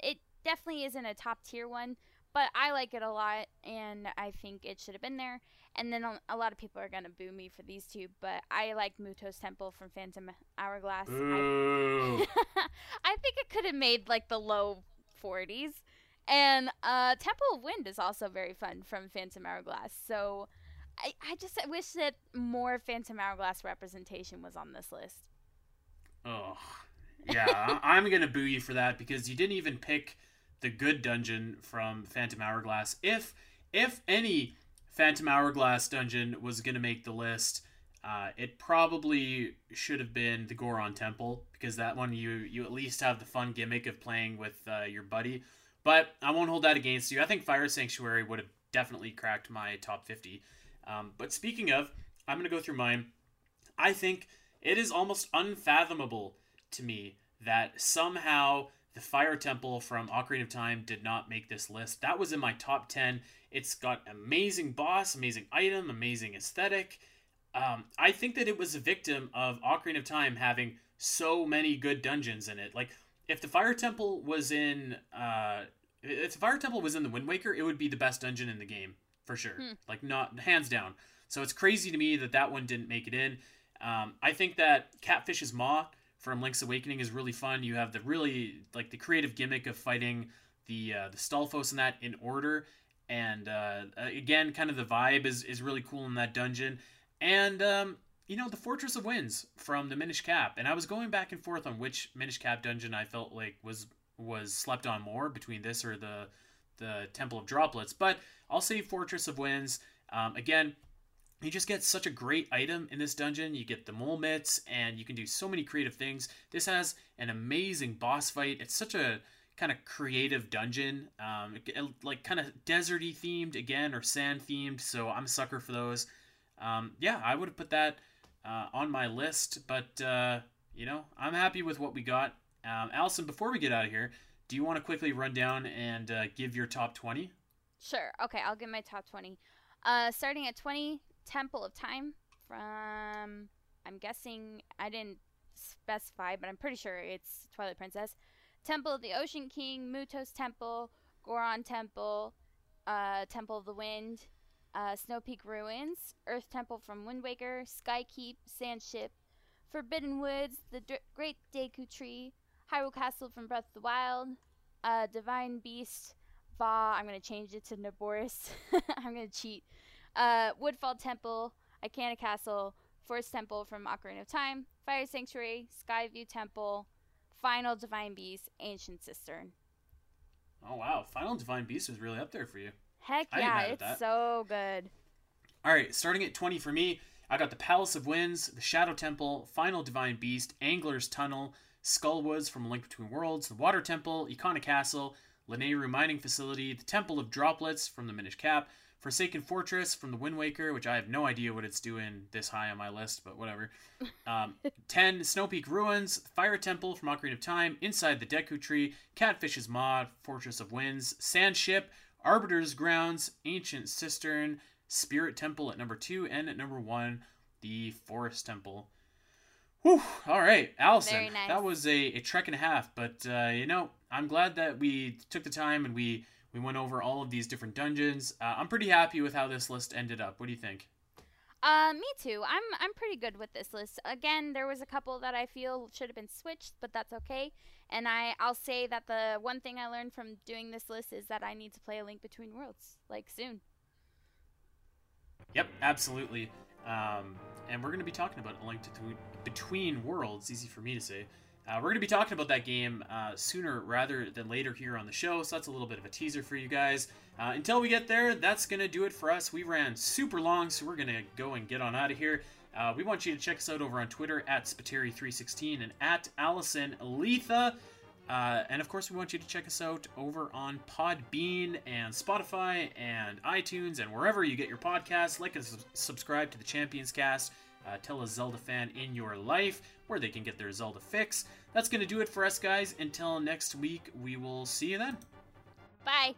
it definitely isn't a top tier one, but I like it a lot, and I think it should have been there. And then a lot of people are gonna boo me for these two, but I like Mutoh's Temple from Phantom Hourglass. I, I think it could have made like the low 40s. And uh, Temple of Wind is also very fun from Phantom Hourglass. So I, I just I wish that more Phantom Hourglass representation was on this list. Oh, yeah, I'm gonna boo you for that because you didn't even pick the good dungeon from Phantom Hourglass. If if any Phantom Hourglass dungeon was gonna make the list, uh, it probably should have been the Goron Temple because that one you you at least have the fun gimmick of playing with uh, your buddy. But I won't hold that against you. I think Fire Sanctuary would have definitely cracked my top 50. Um, but speaking of, I'm going to go through mine. I think it is almost unfathomable to me that somehow the Fire Temple from Ocarina of Time did not make this list. That was in my top 10. It's got amazing boss, amazing item, amazing aesthetic. Um, I think that it was a victim of Ocarina of Time having so many good dungeons in it. Like, if the Fire Temple was in, uh, if the Fire Temple was in the Wind Waker, it would be the best dungeon in the game for sure. Hmm. Like, not hands down. So it's crazy to me that that one didn't make it in. Um, I think that Catfish's Maw from Link's Awakening is really fun. You have the really like the creative gimmick of fighting the uh, the Stalfos and that in order, and uh, again, kind of the vibe is is really cool in that dungeon, and um, you know the Fortress of Winds from the Minish Cap, and I was going back and forth on which Minish Cap dungeon I felt like was was slept on more between this or the the Temple of Droplets, but I'll say Fortress of Winds. Um, again, you just get such a great item in this dungeon. You get the mole mitts, and you can do so many creative things. This has an amazing boss fight. It's such a kind of creative dungeon, um, like kind of deserty themed again or sand themed. So I'm a sucker for those. Um, yeah, I would have put that uh, on my list, but uh, you know I'm happy with what we got. Um, Alasyn, before we get out of here, do you want to quickly run down and uh, give your top twenty? Sure. Okay, I'll give my top twenty. Uh, starting at twenty, Temple of Time from I'm guessing I didn't specify, but I'm pretty sure it's Twilight Princess. Temple of the Ocean King, Mutoh's Temple, Goron Temple, uh, Temple of the Wind, uh, Snow Peak Ruins, Earth Temple from Wind Waker, Sky Keep, Sand Ship, Forbidden Woods, the D- Great Deku Tree, Hyrule Castle from Breath of the Wild, uh, Divine Beast, Vah. I'm gonna change it to Naboris. I'm gonna cheat. Uh, Woodfall Temple, Ikana Castle, Forest Temple from Ocarina of Time, Fire Sanctuary, Skyview Temple, Final Divine Beast, Ancient Cistern. Oh wow, Final Divine Beast is really up there for you. Heck yeah, it's so good. All right, starting at 20 for me, I got the Palace of Winds, the Shadow Temple, Final Divine Beast, Angler's Tunnel, Skullwoods from A Link Between Worlds, the Water Temple, Ikana Castle, Lanayru Mining Facility, the Temple of Droplets from the Minish Cap, Forsaken Fortress from the Wind Waker, which I have no idea what it's doing this high on my list, but whatever. Um, 10, Snow Peak Ruins, Fire Temple from Ocarina of Time, Inside the Deku Tree, Catfish's Maw, Fortress of Winds, Sand Ship, Arbiter's Grounds, Ancient Cistern, Spirit Temple at number 2, and at number 1, the Forest Temple. Whew, all right, Alasyn. Nice. That was a, a trek and a half, but uh, you know, I'm glad that we took the time and we we went over all of these different dungeons. Uh, I'm pretty happy with how this list ended up. What do you think? Uh, me too. I'm I'm pretty good with this list. Again, there was a couple that I feel should have been switched, but that's okay. And I I'll say that the one thing I learned from doing this list is that I need to play a Link Between Worlds like soon. Yep, absolutely. Um, and we're going to be talking about a Link to Between Worlds. Easy for me to say. Uh, we're going to be talking about that game uh, sooner rather than later here on the show, so that's a little bit of a teaser for you guys. Uh, until we get there, that's going to do it for us. We ran super long, so we're going to go and get on out of here. Uh, we want you to check us out over on Twitter at Spiteri316 and at Alasyn Eletha. Uh, and of course, we want you to check us out over on Podbean and Spotify and iTunes and wherever you get your podcasts. Like and subscribe to the Champions Cast uh, tell a Zelda fan in your life where they can get their Zelda fix. That's going to do it for us, guys. Until next week, we will see you then. Bye.